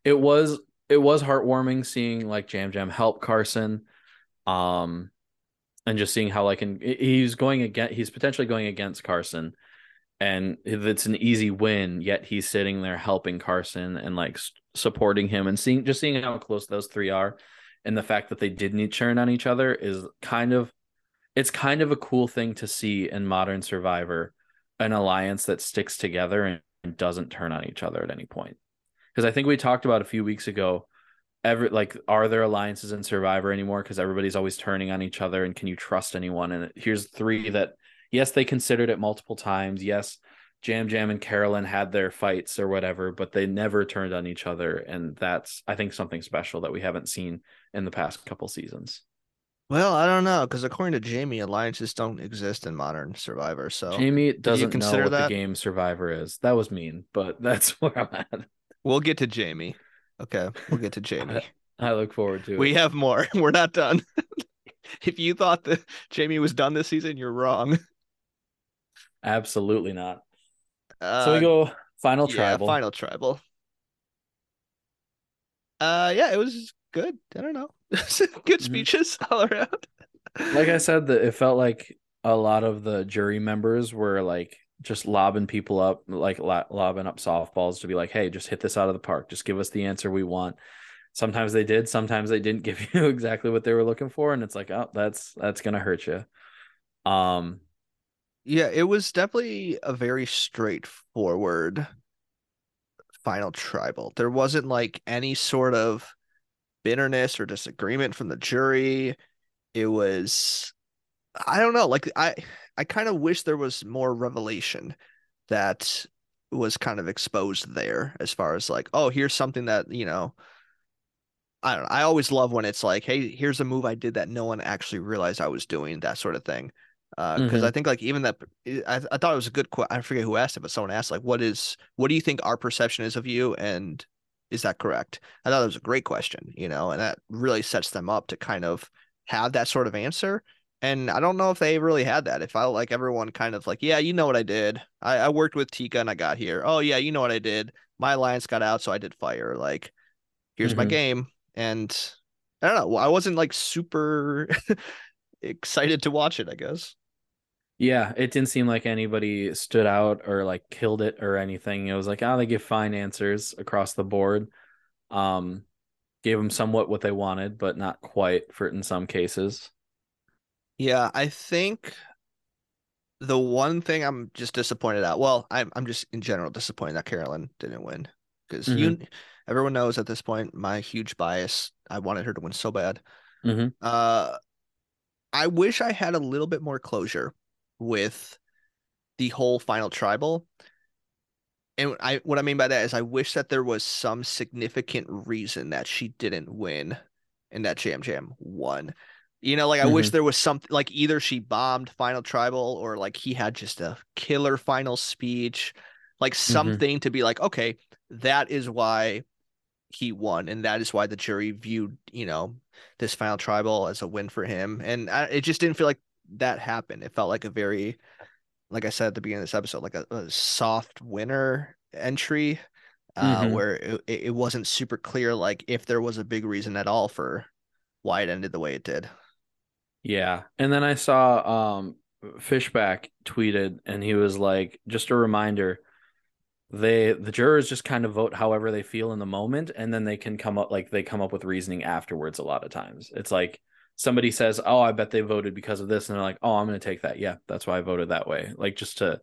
Speaker 8: It was it was heartwarming seeing like Yam Yam help Carson. Um and just seeing how like in, he's going against he's potentially going against Carson and it's an easy win yet he's sitting there helping Carson and like supporting him and seeing just seeing how close those three are and the fact that they didn't turn on each other is kind of it's kind of a cool thing to see in modern survivor an alliance that sticks together and, and doesn't turn on each other at any point because I think we talked about a few weeks ago. Every like, are there alliances in Survivor anymore? Because everybody's always turning on each other, and can you trust anyone? And here's three that, yes, they considered it multiple times. Yes, Yam Yam and Carolyn had their fights or whatever, but they never turned on each other, and that's I think something special that we haven't seen in the past couple seasons.
Speaker 7: Well, I don't know because according to Jaime, alliances don't exist in modern Survivor. So
Speaker 8: Jaime doesn't know
Speaker 7: consider
Speaker 8: what
Speaker 7: that?
Speaker 8: the game Survivor is. That was mean, but that's where I'm at.
Speaker 7: We'll get to Jaime. Okay, we'll get to Jaime.
Speaker 8: I look forward to it.
Speaker 7: we have more. We're not done. if you thought that Jaime was done this season, you're wrong.
Speaker 8: Absolutely not.
Speaker 7: Uh,
Speaker 8: so we go final
Speaker 7: yeah,
Speaker 8: tribal.
Speaker 7: final tribal. Uh, yeah, it was good. I don't know, good
Speaker 8: Mhm.
Speaker 7: speeches all around.
Speaker 8: like I said, that it felt like a lot of the jury members were like just lobbing people up, like lo- lobbing up softballs to be like, "Hey, just hit this out of the park. Just give us the answer we want." Sometimes they did, sometimes they didn't give you exactly what they were looking for, and it's like, "Oh, that's that's gonna hurt you." Um,
Speaker 7: Yeah, it was definitely a very straightforward final tribal. There wasn't like any sort of bitterness or disagreement from the jury. It was I don't know, like I I kind of wish there was more revelation that was kind of exposed there as far as like, oh, here's something that, you know, I don't know. I always love when it's like, hey, here's a move I did that no one actually realized I was doing, that sort of thing. Uh, because I mm-hmm. think like even that, eh, I, I thought it was a good. que- I forget who asked it, but someone asked like, "What is? What do you think our perception is of you?" And is that correct? I thought it was a great question, you know, and that really sets them up to kind of have that sort of answer. And I don't know if they really had that. It felt like everyone kind of like, yeah, you know what I did. I, I worked with Tika and I got here. Oh yeah, you know what I did. My alliance got out, so I did fire. Like, here's my
Speaker 8: Mhm.
Speaker 7: game. And I don't know. I wasn't like super excited to watch it. I guess.
Speaker 8: yeah, it didn't seem like anybody stood out or like killed it or anything. It was like, oh, they give fine answers across the board. Um, gave them somewhat what they wanted, but not quite for in some cases.
Speaker 7: Yeah, I think the one thing I'm just disappointed at, well, I'm I'm just in general disappointed that Carolyn didn't win because you everyone knows at this point my huge bias. I wanted her to win so bad.
Speaker 8: Mhm.
Speaker 7: Uh, I wish I had a little bit more closure with the whole final tribal. And I what I mean by that is I wish that there was some significant reason that she didn't win and that Yam Yam won. You know, like I wish there was something like either she bombed final tribal or like he had just a killer final speech, like something to be like, okay, that is why he won, and that is why the jury viewed you know this final tribal as a win for him, and I, it just didn't feel like that happened. It felt like a very, like I said at the beginning of this episode, like a, a soft winner entry, uh,
Speaker 8: Mhm.
Speaker 7: where it, it wasn't super clear like if there was a big reason at all for why it ended the way it did.
Speaker 8: Yeah. And then I saw um Fishbach tweeted and he was like, just a reminder, they the jurors just kind of vote however they feel in the moment and then they can come up like they come up with reasoning afterwards a lot of times. It's like somebody says, "Oh, I bet they voted because of this." And they're like, "Oh, I'm to take that. Yeah, that's why I voted that way." Like just to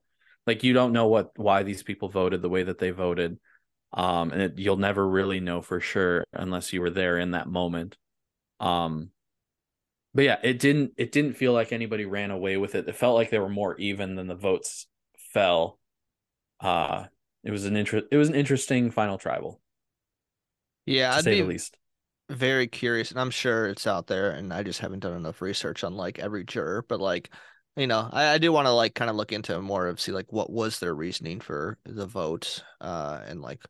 Speaker 8: like you don't know what why these people voted the way that they voted. Um and it, you'll never really know for sure unless you were there in that moment. Um but yeah, it didn't it didn't feel like anybody ran away with it. It felt like they were more even than the votes fell. Uh it was an interest it was an interesting final tribal,
Speaker 7: Yeah,
Speaker 8: to
Speaker 7: I'd
Speaker 8: say
Speaker 7: be
Speaker 8: the least.
Speaker 7: very curious, and I'm sure it's out there, and I just haven't done enough research on like every juror, but like, you know, I, I do want to like kind of look into more of see like what was their reasoning for the vote, uh, and like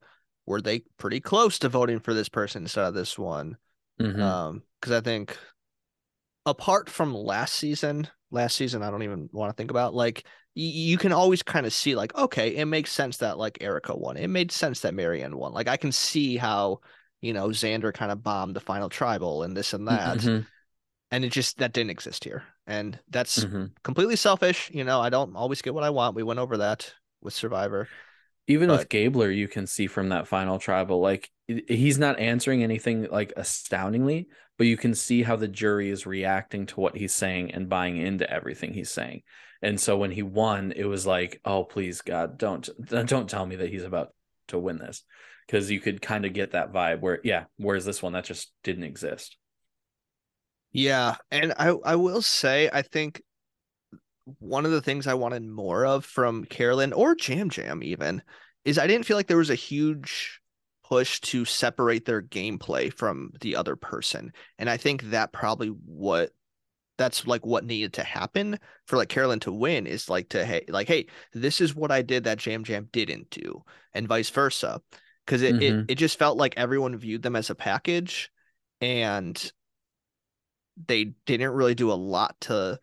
Speaker 7: were they pretty close to voting for this person instead of this one?
Speaker 8: Mhm.
Speaker 7: Um, because I think apart from last season, last season I don't even want to think about like you can always kind of see like okay, it makes sense that like Erica won. It made sense that Marianne won. Like I can see how you know Xander kind of bombed the final tribal and this and that,
Speaker 8: Mhm.
Speaker 7: and it just that didn't exist here, and that's
Speaker 8: Mhm.
Speaker 7: completely selfish. You know, I don't always get what I want. We went over that with Survivor.
Speaker 8: Even with
Speaker 7: But-
Speaker 8: Gabler, you can see from that final tribal, like he's not answering anything like astoundingly, but you can see how the jury is reacting to what he's saying and buying into everything he's saying. And so when he won, it was like, oh please God, don't don't tell me that he's about to win this, because you could kind of get that vibe where yeah, where's this one that just didn't exist.
Speaker 7: Yeah, and I I will say I think one of the things I wanted more of from Carolyn or Yam Yam even is I didn't feel like there was a huge push to separate their gameplay from the other person. And I think that probably what that's like what needed to happen for like Carolyn to win is like to hey like hey this is what I did that Yam Yam didn't do and vice versa because it, it
Speaker 8: Mhm.
Speaker 7: it just felt like everyone viewed them as a package and they didn't really do a lot to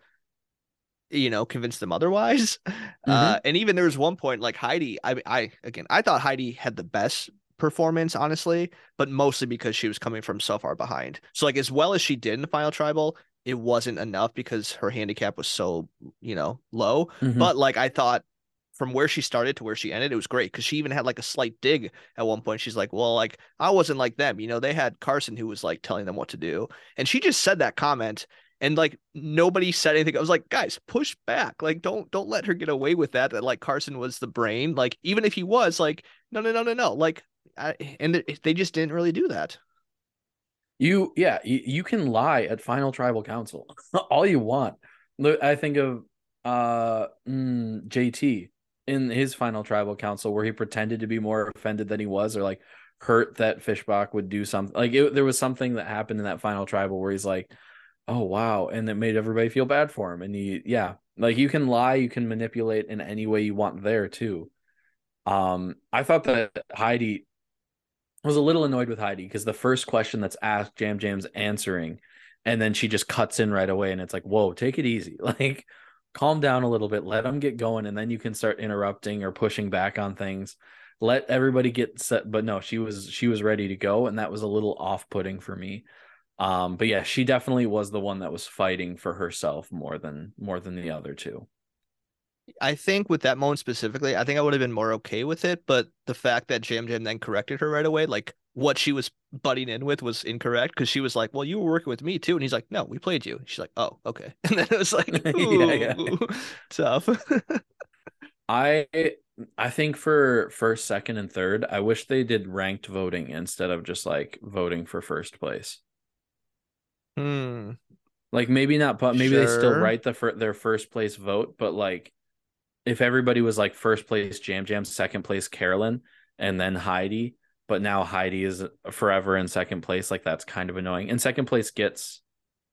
Speaker 7: you know convince them otherwise uh and even there was one point like heidi i i again i thought heidi had the best performance honestly but mostly because she was coming from so far behind. So like as well as she did in the final tribal it wasn't enough because her handicap was so you know low.
Speaker 8: Mhm.
Speaker 7: but like i thought from where she started to where she ended it was great because she even had like a slight dig at one point. She's like well like i wasn't like them. You know they had carson who was like telling them what to do and she just said that comment and like nobody said anything. I was like, guys, push back. Like, don't don't let her get away with that. That like Carson was the brain. Like, even if he was, like, no, no, no, no, no. Like, I, and they- just didn't really do that.
Speaker 8: You yeah, you, you can lie at final tribal council all you want. I think of uh mm, JT in his final tribal council where he pretended to be more offended than he was or like hurt that Fishbach would do something. Like it, there was something that happened in that final tribal where he's like, "Oh wow," and it made everybody feel bad for him. And he yeah, like you can lie, you can manipulate in any way you want there too. Um I thought that Heidi was a little annoyed with Heidi because the first question that's asked, Yam Yam's answering, and then she just cuts in right away, and it's like, whoa, take it easy, like calm down a little bit, let them get going, and then you can start interrupting or pushing back on things. Let everybody get set, but no, she was she was ready to go, and that was a little off putting for me. Um, but yeah, she definitely was the one that was fighting for herself more than more than the other two.
Speaker 7: I think with that moment specifically, I think I would have been more okay with it. But the fact that Yam Yam then corrected her right away, like what she was butting in with was incorrect because she was like, "Well, you were working with me too," and he's like, "No, we played you." She's like, "Oh, okay," and then it was like, "Ooh,
Speaker 8: Yeah, yeah.
Speaker 7: tough."
Speaker 8: I I think for first, second, and third, I wish they did ranked voting instead of just like voting for first place.
Speaker 7: Hmm.
Speaker 8: Like maybe not, but maybe they still write the fir- their first place vote, but like if everybody was like first place Yam Yam, second place Carolyn, and then Heidi, but now Heidi is forever in second place, like that's kind of annoying. And second place gets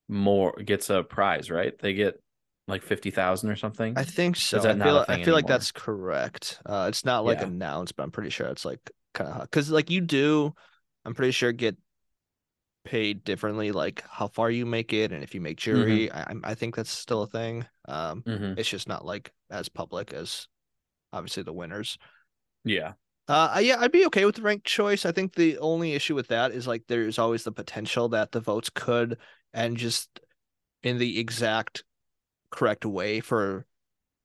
Speaker 8: more gets a prize, right? They get like fifty thousand or something.
Speaker 7: I think so.
Speaker 8: that
Speaker 7: I feel I feel like that's correct. Uh, it's not like
Speaker 8: Yeah.
Speaker 7: announced, but I'm pretty sure it's like kind of because like you do I'm pretty sure get paid differently, like how far you make it, and if you make
Speaker 8: Mm-hmm.
Speaker 7: jury. I I think that's still a thing. Um,
Speaker 8: Mhm.
Speaker 7: it's just not like as public as obviously the winners.
Speaker 8: Yeah.
Speaker 7: Uh, yeah, I'd be okay with the ranked choice. I think the only issue with that is like there's always the potential that the votes could and just in the exact correct way for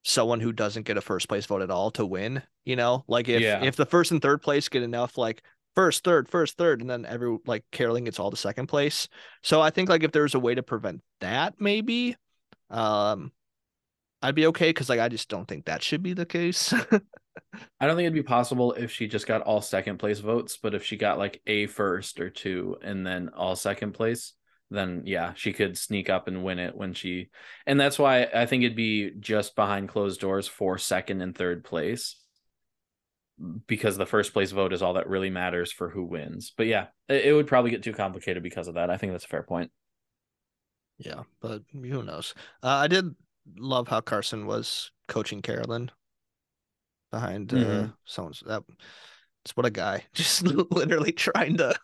Speaker 7: someone who doesn't get a first place vote at all to win. You know, like if
Speaker 8: Yeah.
Speaker 7: if the first and third place get enough like first, third, first, third, and then every like Carolyn gets all the second place. So I think like if there's a way to prevent that, maybe, um, I'd be okay because like I just don't think that should be the case.
Speaker 8: I don't think it'd be possible if she just got all second place votes, but if she got like a first or two and then all second place, then yeah, she could sneak up and win it when she and that's why I think it'd be just behind closed doors for second and third place. Because the first place vote is all that really matters for who wins. But yeah, it, it would probably get too complicated because of that. I think that's a fair point.
Speaker 7: Yeah, but who knows? Uh, I did love how Carson was coaching Carolyn behind uh,
Speaker 8: Mhm.
Speaker 7: someone's that. It's what a guy, just literally trying to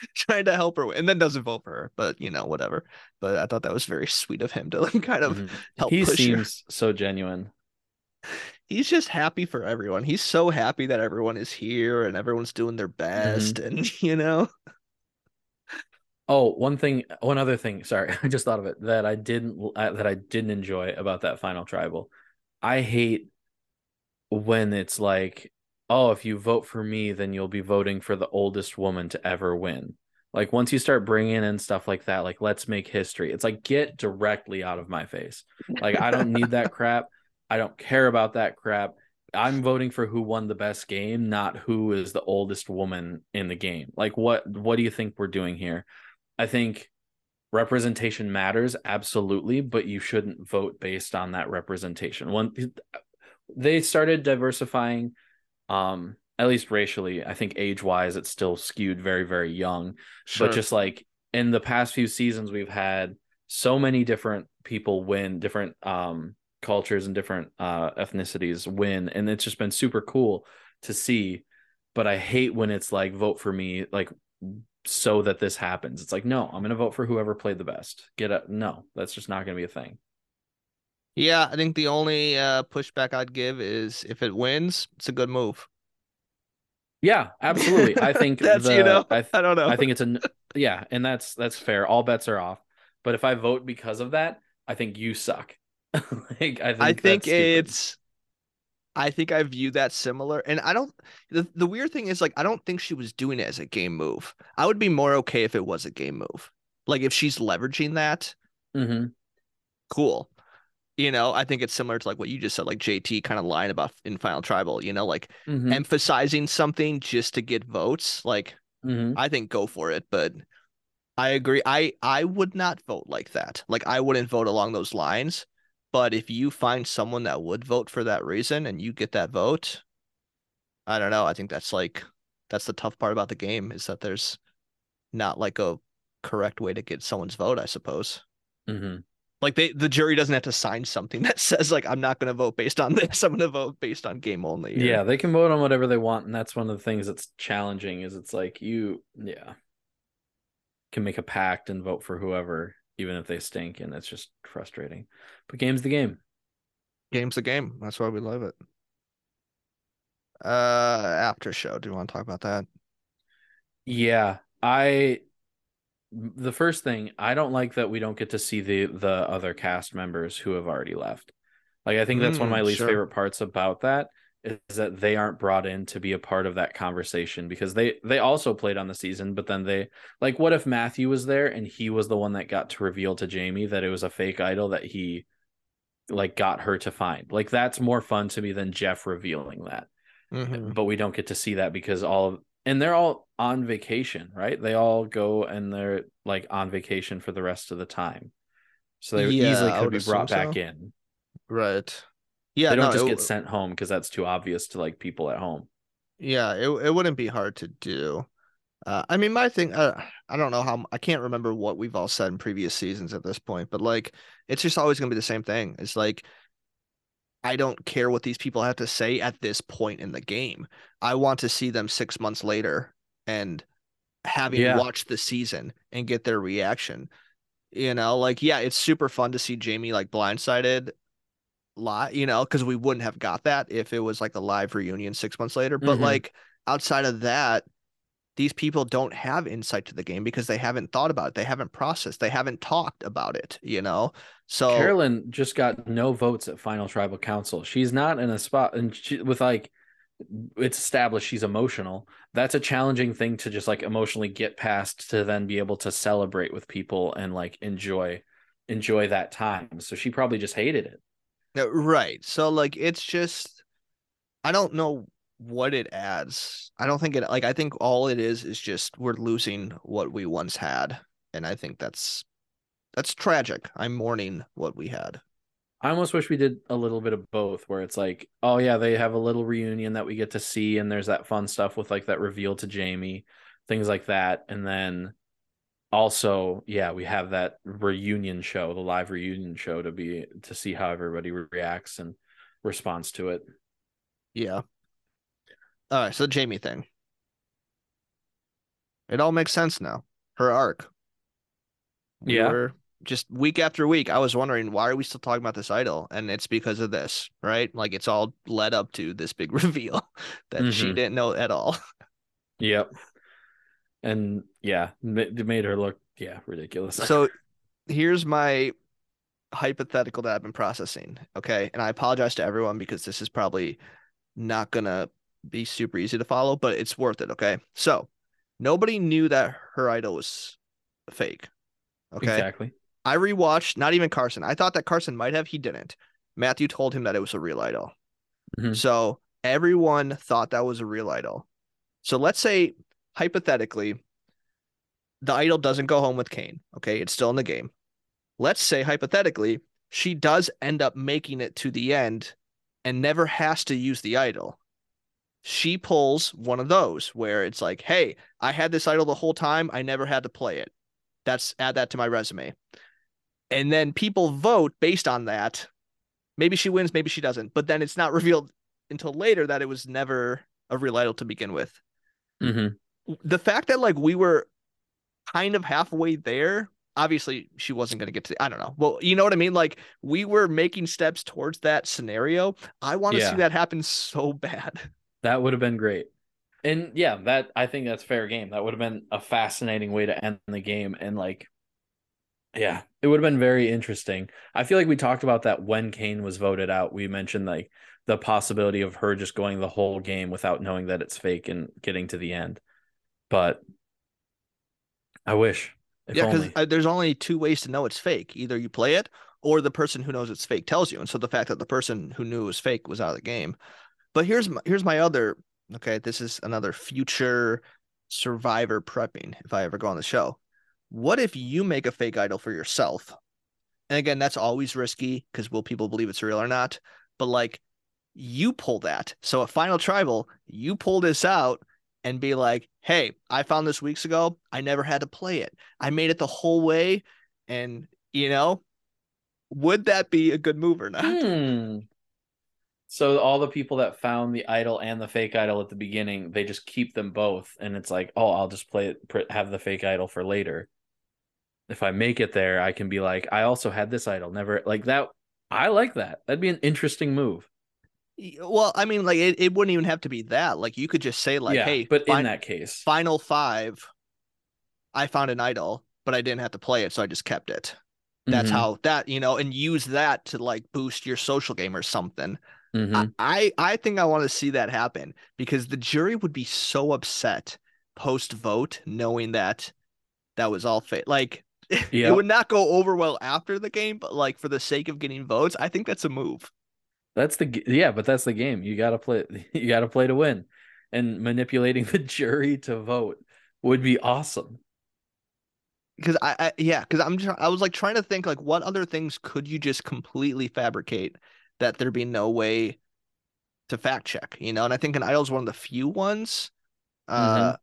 Speaker 7: trying to help her, win, and then doesn't vote for her. But you know, whatever. But I thought that was very sweet of him to like, kind of.
Speaker 8: Mhm.
Speaker 7: help
Speaker 8: He
Speaker 7: push her.
Speaker 8: seems so genuine.
Speaker 7: He's just happy for everyone. He's so happy that everyone is here and everyone's doing their best, and you know.
Speaker 8: Oh, one thing, one other thing. Sorry, I just thought of it that I didn't uh, that I didn't enjoy about that final tribal. I hate when it's like, oh, if you vote for me, then you'll be voting for the oldest woman to ever win. Like once you start bringing in stuff like that, like let's make history. It's like get directly out of my face. Like I don't need that crap. I don't care about that crap. I'm voting for who won the best game, not who is the oldest woman in the game. Like what what do you think we're doing here? I think representation matters absolutely, but you shouldn't vote based on that representation. When they started diversifying um at least racially, I think age-wise it's still skewed very very young, but just like in the past few seasons we've had so many different people win, different um cultures and different uh ethnicities win and it's just been super cool to see but I hate when it's like vote for me like so that this happens. It's like, no, I'm going to vote for whoever played the best. Get up. No, that's just not going to be a thing.
Speaker 7: Yeah, I think the only uh, pushback I'd give is if it wins, it's a good move.
Speaker 8: Yeah, absolutely. I think
Speaker 7: that's
Speaker 8: the-
Speaker 7: you know.
Speaker 8: I, th-
Speaker 7: I don't know.
Speaker 8: I think it's a yeah, and that's that's fair. All bets are off. But if I vote because of that, I think you suck. like I think
Speaker 7: I think it's I think I view that similar. And I don't the, the weird thing is like I don't think she was doing it as a game move. I would be more okay if it was a game move. Like if she's leveraging that,
Speaker 8: Mhm.
Speaker 7: cool. You know, I think it's similar to like what you just said, like JT kind of lying about in Final Tribal, you know, like
Speaker 8: Mhm.
Speaker 7: emphasizing something just to get votes. Like
Speaker 8: Mhm.
Speaker 7: I think go for it, but I agree. I I would not vote like that. Like I wouldn't vote along those lines. But if you find someone that would vote for that reason and you get that vote, I don't know. I think that's like that's the tough part about the game is that there's not like a correct way to get someone's vote, I suppose.
Speaker 8: Mhm.
Speaker 7: Like they the jury doesn't have to sign something that says like I'm not gonna vote based on this. I'm gonna vote based on game only. or-
Speaker 8: Yeah, they can vote on whatever they want, and that's one of the things that's challenging. Is it's like you, yeah, can make a pact and vote for whoever, even if they stink, and it's just frustrating. But game's the game.
Speaker 7: Game's the game. That's why we love it. Uh after show. Do you want to talk about that?
Speaker 8: Yeah, I the first thing I don't like that we don't get to see the the other cast members who have already left. Like I think that's one of
Speaker 7: Mm,
Speaker 8: my least
Speaker 7: sure.
Speaker 8: favorite parts about that is that they aren't brought in to be a part of that conversation because they they also played on the season but then they like what if Matthew was there and he was the one that got to reveal to Jaime that it was a fake idol that he like got her to find. Like that's more fun to me than Jeff revealing that
Speaker 7: Mhm.
Speaker 8: but we don't get to see that because all of and they're all on vacation, right? They all go and they're like on vacation for the rest of the time. So they
Speaker 7: Yeah,
Speaker 8: easily could be brought back
Speaker 7: so.
Speaker 8: in.
Speaker 7: Right. Yeah,
Speaker 8: they don't
Speaker 7: no,
Speaker 8: just
Speaker 7: it-
Speaker 8: get sent home because that's too obvious to like people at home.
Speaker 7: Yeah, it it wouldn't be hard to do. Uh, I mean, my thing, uh, I don't know how I can't remember what we've all said in previous seasons at this point, but like, it's just always gonna be the same thing. It's like, I don't care what these people have to say at this point in the game. I want to see them six months later and having
Speaker 8: Yeah.
Speaker 7: watched the season and get their reaction. You know, like yeah, it's super fun to see Jaime like blindsided lot, you know, because we wouldn't have got that if it was like a live reunion six months later. But
Speaker 8: Mhm.
Speaker 7: like outside of that, these people don't have insight to the game because they haven't thought about it. They haven't processed. They haven't talked about it, you know? So
Speaker 8: Carolyn just got no votes at final tribal council. She's not in a spot and she with like it's established she's emotional. That's a challenging thing to just like emotionally get past to then be able to celebrate with people and like enjoy enjoy that time. So she probably just hated it.
Speaker 7: Right. So like it's just I don't know what it adds. I don't think it like I think all it is is just we're losing what we once had. And I think that's that's tragic. I'm mourning what we had.
Speaker 8: I almost wish we did a little bit of both where it's like, oh yeah, they have a little reunion that we get to see and there's that fun stuff with like that reveal to Jaime, things like that. And then also, yeah, we have that reunion show, the live reunion show to be to see how everybody reacts and responds to it.
Speaker 7: Yeah. All right, so the Jaime thing. It all makes sense now. Her arc. We
Speaker 8: Yeah.
Speaker 7: were just week after week, I was wondering why are we still talking about this idol? And it's because of this, right? Like it's all led up to this big reveal that she
Speaker 8: Mhm.
Speaker 7: didn't know at all.
Speaker 8: Yep. And yeah, it made her look yeah, ridiculous.
Speaker 7: So here's my hypothetical that I've been processing. Okay. And I apologize to everyone because this is probably not gonna be super easy to follow, but it's worth it. Okay. So nobody knew that her idol was fake. Okay.
Speaker 8: Exactly.
Speaker 7: I rewatched, not even Carson. I thought that Carson might have, he didn't. Matthew told him that it was a real idol.
Speaker 8: Mhm.
Speaker 7: So everyone thought that was a real idol. So let's say hypothetically, the idol doesn't go home with Kane. Okay, it's still in the game. Let's say hypothetically, she does end up making it to the end and never has to use the idol. She pulls one of those where it's like, hey, I had this idol the whole time. I never had to play it. That's add that to my resume. And then people vote based on that. Maybe she wins, maybe she doesn't. But then it's not revealed until later that it was never a real idol to begin with.
Speaker 8: hmm
Speaker 7: The fact that like we were kind of halfway there, obviously she wasn't going to get to I don't know. Well, you know what I mean? Like we were making steps towards that scenario. I want to
Speaker 8: Yeah.
Speaker 7: see that happen so bad.
Speaker 8: That would have been great. And yeah, that I think that's fair game. That would have been a fascinating way to end the game. And like, yeah, it would have been very interesting. I feel like we talked about that when Kane was voted out. We mentioned like the possibility of her just going the whole game without knowing that it's fake and getting to the end. But I wish.
Speaker 7: Yeah, because there's only two ways to know it's fake. Either you play it or the person who knows it's fake tells you. And so the fact that the person who knew it was fake was out of the game. But here's my, here's my other okay, this is another future survivor prepping if I ever go on the show. What if you make a fake idol for yourself? And again, that's always risky because will people believe it's real or not? But like you pull that. So at Final Tribal, you pull this out and be like, hey, I found this weeks ago. I never had to play it. I made it the whole way. And, you know, would that be a good move or not?
Speaker 8: Hmm. So all the people that found the idol and the fake idol at the beginning, they just keep them both, and it's like, oh, I'll just play it, have the fake idol for later. If I make it there, I can be like, I also had this idol, never like that. I like that. That'd be an interesting move.
Speaker 7: Well, I mean, like it, it wouldn't even have to be that. Like you could just say, like,
Speaker 8: yeah,
Speaker 7: hey,
Speaker 8: but
Speaker 7: fin-
Speaker 8: in that case,
Speaker 7: final five, I found an idol, but I didn't have to play it, so I just kept it. That's
Speaker 8: Mhm,
Speaker 7: how that, you know, and use that to like boost your social game or something.
Speaker 8: mhm.
Speaker 7: I I think I want to see that happen because the jury would be so upset post vote knowing that that was all fake. Like it would not go over well after the game, but like for the sake of getting votes, I think that's a move.
Speaker 8: That's the yeah, but that's the game. You gotta play. You gotta play to win, and manipulating the jury to vote would be awesome.
Speaker 7: Because I, I yeah, because I'm just, I was like trying to think like what other things could you just completely fabricate that there be no way to fact check, you know? And I think an idol's one of the few ones. Uh,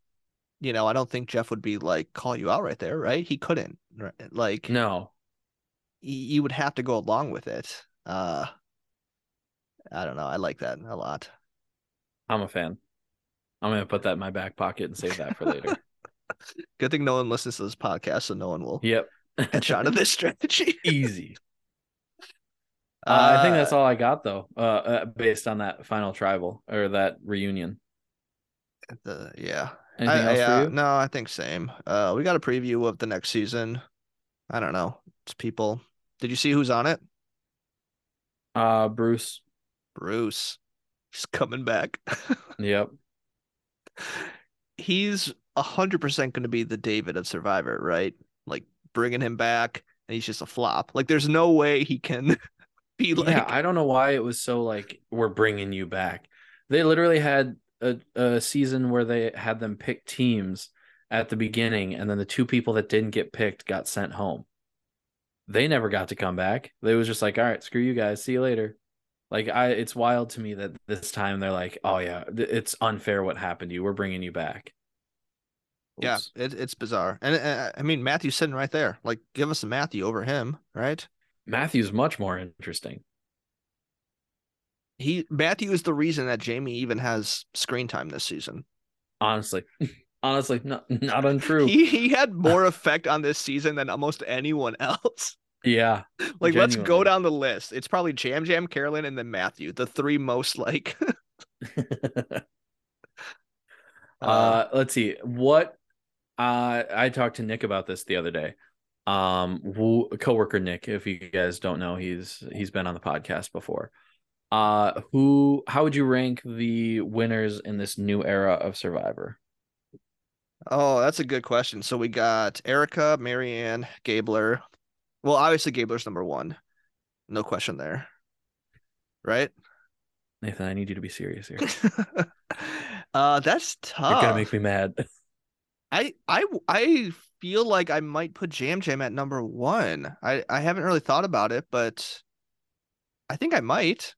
Speaker 7: you know, I don't think Jeff would be like call you out right there, right? He couldn't, right? Like
Speaker 8: No,
Speaker 7: you would have to go along with it. Uh, I don't know. I like that a lot.
Speaker 8: I'm a fan. I'm gonna put that in my back pocket and save that for later.
Speaker 7: Good thing no one listens to this podcast, so no one will
Speaker 8: yep.
Speaker 7: catch on to this strategy.
Speaker 8: Easy. Uh, I think that's
Speaker 7: Uh,
Speaker 8: all I got though, uh, uh, based on that final tribal or that reunion.
Speaker 7: the yeah.
Speaker 8: Anything
Speaker 7: I-
Speaker 8: else
Speaker 7: yeah,
Speaker 8: for you?
Speaker 7: No, I think same. Uh, we got a preview of the next season. I don't know. It's people. Did you see who's on it?
Speaker 8: Uh, Bruce.
Speaker 7: Bruce. He's coming back.
Speaker 8: Yep.
Speaker 7: he's a hundred percent going to be the David of Survivor, right? Like bringing him back, and he's just a flop. Like there's no way he can be like.
Speaker 8: yeah, I don't know why it was so like we're bringing you back. They literally had a, a season where they had them pick teams at the beginning, and then the two people that didn't get picked got sent home. They never got to come back. They was just like, all right, screw you guys, see you later. Like I, it's wild to me that this time they're like, oh yeah, it's unfair what happened to you. We're bringing you back.
Speaker 7: yeah, it, it's bizarre. And uh, I mean, Matthew's sitting right there. Like, give us a Matthew over him, right?
Speaker 8: Matthew's much more interesting.
Speaker 7: He Matthew is the reason that Jaime even has screen time this season.
Speaker 8: Honestly, honestly, not not untrue.
Speaker 7: He he had more effect on this season than almost anyone else.
Speaker 8: Yeah,
Speaker 7: Like, let's go down the list. It's probably Yam Yam, Carolyn, and then Matthew, the three most like.
Speaker 8: uh let's see what uh i talked to nick about this the other day um who, coworker nick if you guys don't know he's he's been on the podcast before uh who how would you rank the winners in this new era of survivor
Speaker 7: Oh, that's a good question. So we got Erica, Marianne, Gabler. Well, obviously Gabler's number one. No question there. Right?
Speaker 8: nathan i need you to be serious here
Speaker 7: uh that's tough.
Speaker 8: you're gonna make me mad
Speaker 7: I I I feel like I might put Yam Yam at number one. I I haven't really thought about it, but I think I might.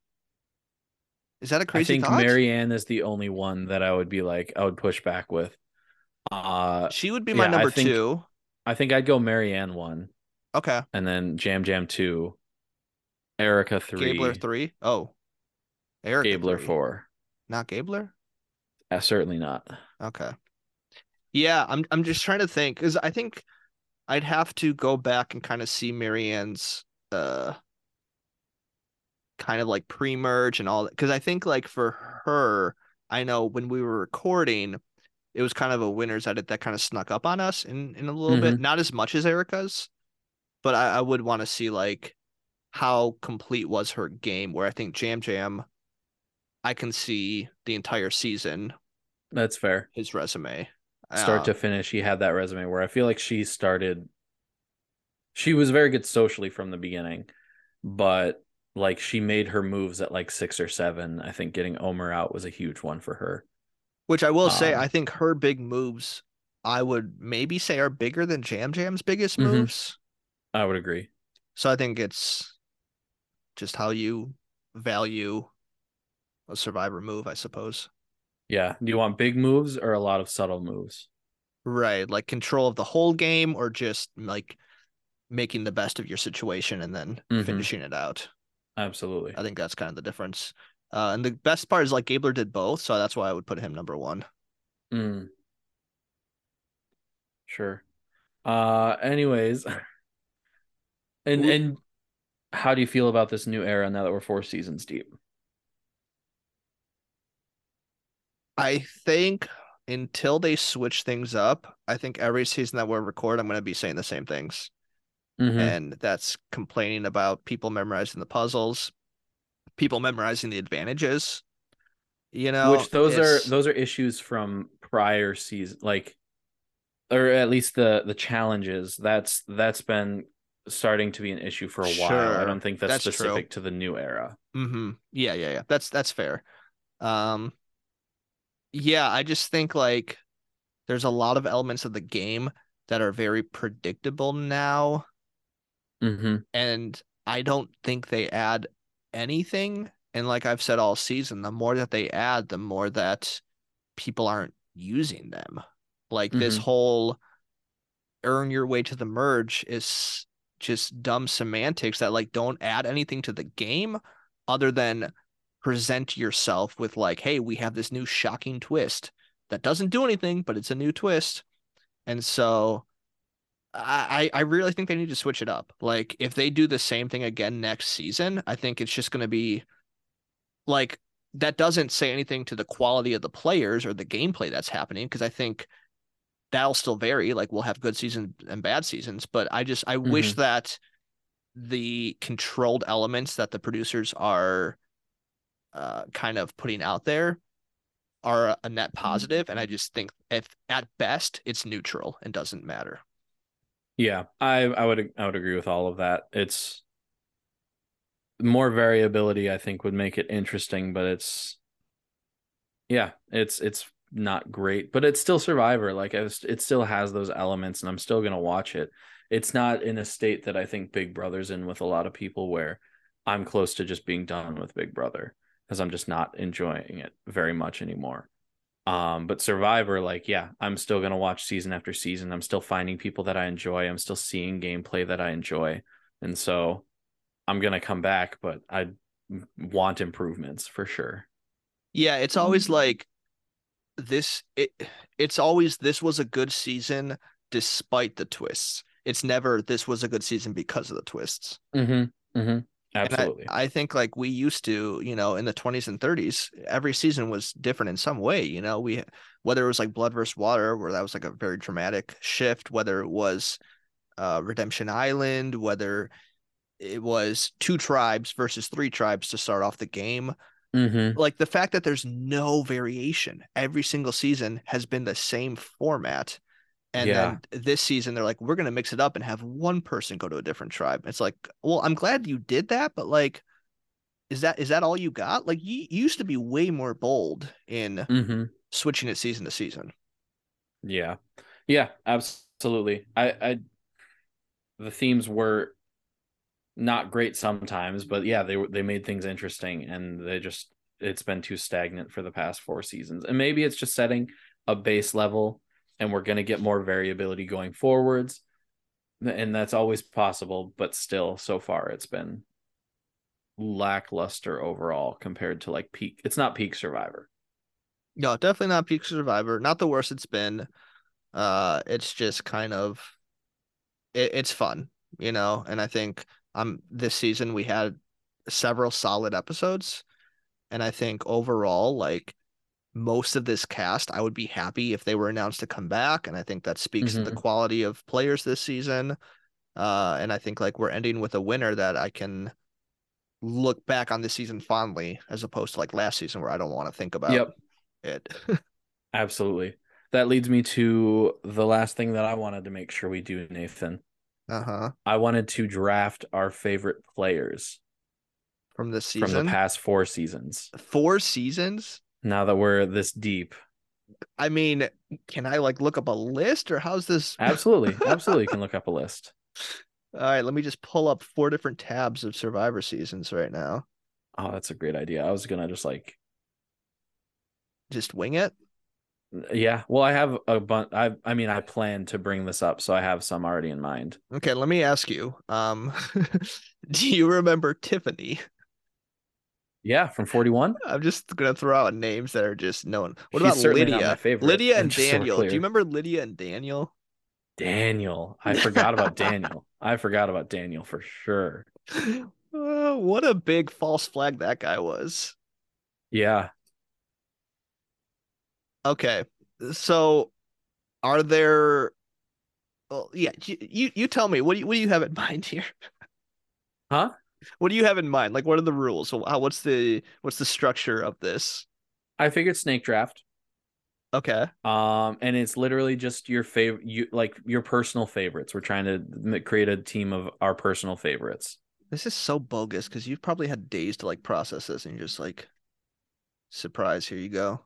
Speaker 7: Is that a crazy I
Speaker 8: think
Speaker 7: thought?
Speaker 8: marianne is the only one that i would be like i would push back with uh
Speaker 7: She would be my
Speaker 8: Yeah, I
Speaker 7: number
Speaker 8: think-
Speaker 7: two.
Speaker 8: i think i'd go marianne one
Speaker 7: Okay.
Speaker 8: and then yam yam two erica three
Speaker 7: Gabler three. Oh. Erica
Speaker 8: gabler
Speaker 7: three.
Speaker 8: four
Speaker 7: Not Gabler?
Speaker 8: Uh, certainly not.
Speaker 7: Okay. Yeah, I'm I'm just trying to think because I think I'd have to go back and kind of see Marianne's uh kind of like pre-merge and all that because I think like for her, I know when we were recording, it was kind of a winner's edit that kind of snuck up on us in in a little bit, not as much as Erica's, but I, I would want to see like how complete was her game where I think Yam Yam I can see the entire season
Speaker 8: That's fair.
Speaker 7: his resume.
Speaker 8: Start to finish, he had that resume where I feel like she started. She was very good socially from the beginning, but like she made her moves at like six or seven. I think getting Omar out was a huge one for her.
Speaker 7: which I will say,
Speaker 8: um,
Speaker 7: I think her big moves, I would maybe say are bigger than Yam Yam's biggest
Speaker 8: Mhm.
Speaker 7: moves.
Speaker 8: I would agree.
Speaker 7: So I think it's just how you value a survivor move, I suppose.
Speaker 8: Yeah. Do you want big moves or a lot of subtle moves?
Speaker 7: Right, like control of the whole game, or just like making the best of your situation and then
Speaker 8: Mhm.
Speaker 7: finishing it out.
Speaker 8: Absolutely.
Speaker 7: I think that's kind of the difference. Uh, and the best part is like Gabler did both, so that's why I would put him number one.
Speaker 8: Mm. Sure. Uh anyways. And
Speaker 7: Who-
Speaker 8: and how do you feel about this new era now that we're four seasons deep?
Speaker 7: I think until they switch things up, I think every season that we're record, I'm going to be saying the same things.
Speaker 8: Mhm.
Speaker 7: And that's complaining about people memorizing the puzzles, people memorizing the advantages. You know,
Speaker 8: Which those
Speaker 7: it's-
Speaker 8: are those are issues from prior season like or at least the the challenges. That's that's been starting to be an issue for a while. I don't think that's,
Speaker 7: That's true.
Speaker 8: specific to the new era.
Speaker 7: Mm-hmm. Yeah, yeah, yeah. That's that's fair. Um yeah, I just think like there's a lot of elements of the game that are very predictable now.
Speaker 8: Mm-hmm.
Speaker 7: and I don't think they add anything. And like I've said all season, the more that they add, the more that people aren't using them. Like this
Speaker 8: Mhm.
Speaker 7: whole earn your way to the merge is just dumb semantics that like don't add anything to the game other than present yourself with like, hey, we have this new shocking twist. that doesn't do anything, but it's a new twist. And so I I really think they need to switch it up. Like if they do the same thing again next season, I think it's just going to be like that doesn't say anything to the quality of the players or the gameplay that's happening because I think that'll still vary. Like we'll have good seasons and bad seasons, but I just I wish
Speaker 8: Mm-hmm.
Speaker 7: that the controlled elements that the producers are uh, kind of putting out there are a net positive, and I just think if at best it's neutral and doesn't matter.
Speaker 8: Yeah, I I would I would agree with all of that. It's more variability I think would make it interesting, but it's yeah, it's it's not great, but it's still Survivor. Like I was, it still has those elements and I'm still going to watch it. It's not in a state that I think Big Brother's in with a lot of people where I'm close to just being done with Big Brother because I'm just not enjoying it very much anymore. Um, but Survivor, like, yeah, I'm still gonna watch season after season. I'm still finding people that I enjoy. I'm still seeing gameplay that I enjoy, and so I'm gonna come back. But I want improvements for sure.
Speaker 7: Yeah, it's always like this it it's always this was a good season despite the twists. It's never this was a good season because of the twists.
Speaker 8: Mm-hmm. Mm-hmm. Absolutely.
Speaker 7: I, I think like we used to, you know, in the 20s and 30s, every season was different in some way. You know, we whether it was like Blood versus Water, where that was like a very dramatic shift, whether it was uh Redemption Island, whether it was two tribes versus three tribes to start off the game.
Speaker 8: Mm-hmm.
Speaker 7: Like the fact that there's no variation, every single season has been the same format. And
Speaker 8: Yeah.
Speaker 7: then this season, they're like, we're going to mix it up and have one person go to a different tribe. It's like, well, I'm glad you did that, but like, is that is that all you got? Like, you, you used to be way more bold in
Speaker 8: Mm-hmm.
Speaker 7: switching it season to season.
Speaker 8: Yeah. Yeah, absolutely. I I the themes were not great sometimes, but yeah, they they made things interesting and they just it's been too stagnant for the past four seasons. And maybe it's just setting a base level and we're going to get more variability going forwards. And that's always possible, but still so far it's been lackluster overall compared to like peak. It's not peak survivor.
Speaker 7: No, definitely not Peak Survivor. Not the worst it's been. Uh, it's just kind of, it, it's fun, you know. And I think um this season we had several solid episodes, and I think overall, like most of this cast, I would be happy if they were announced to come back, and I think that speaks to the quality of players this season. Uh, and I think like we're ending with a winner that I can look back on this season fondly, as opposed to like last season where I don't want to think about
Speaker 8: Yep.
Speaker 7: it.
Speaker 8: Absolutely. That leads me to the last thing that I wanted to make sure we do, Nathan.
Speaker 7: Uh huh.
Speaker 8: I wanted to draft our favorite players
Speaker 7: From this
Speaker 8: from
Speaker 7: season,
Speaker 8: the past four seasons.
Speaker 7: four seasons.
Speaker 8: Now that we're this deep.
Speaker 7: I mean, can I like look up a list or how's this?
Speaker 8: Absolutely. Absolutely. You can look up a list.
Speaker 7: All right, let me just pull up four different tabs of Survivor seasons right now.
Speaker 8: Oh, that's a great idea. I was gonna just like
Speaker 7: Just wing it.
Speaker 8: Yeah. Well, I have a bunch I I mean I plan to bring this up, so I have some already in mind.
Speaker 7: Okay, let me ask you. Um, do you remember Tiffany?
Speaker 8: Yeah, from 41.
Speaker 7: I'm just gonna throw out names that are just known. What
Speaker 8: She's
Speaker 7: about Lydia? Lydia and
Speaker 8: just so
Speaker 7: Daniel. Do you remember Lydia and Daniel?
Speaker 8: Daniel. I forgot about Daniel. I forgot about Daniel for sure.
Speaker 7: Uh, what a big false flag that guy was.
Speaker 8: Yeah.
Speaker 7: Okay, so are there? Well, yeah, you you, tell me. What do you what do you have in mind here?
Speaker 8: Huh?
Speaker 7: What do you have in mind? Like, what are the rules? What's the what's the structure of this?
Speaker 8: I figured snake draft.
Speaker 7: Okay,
Speaker 8: Um, and it's literally just your favorite, you like your personal favorites. We're trying to create a team of our personal favorites.
Speaker 7: this is so bogus because you've probably had days to like process this, and you're just like, surprise, here you go.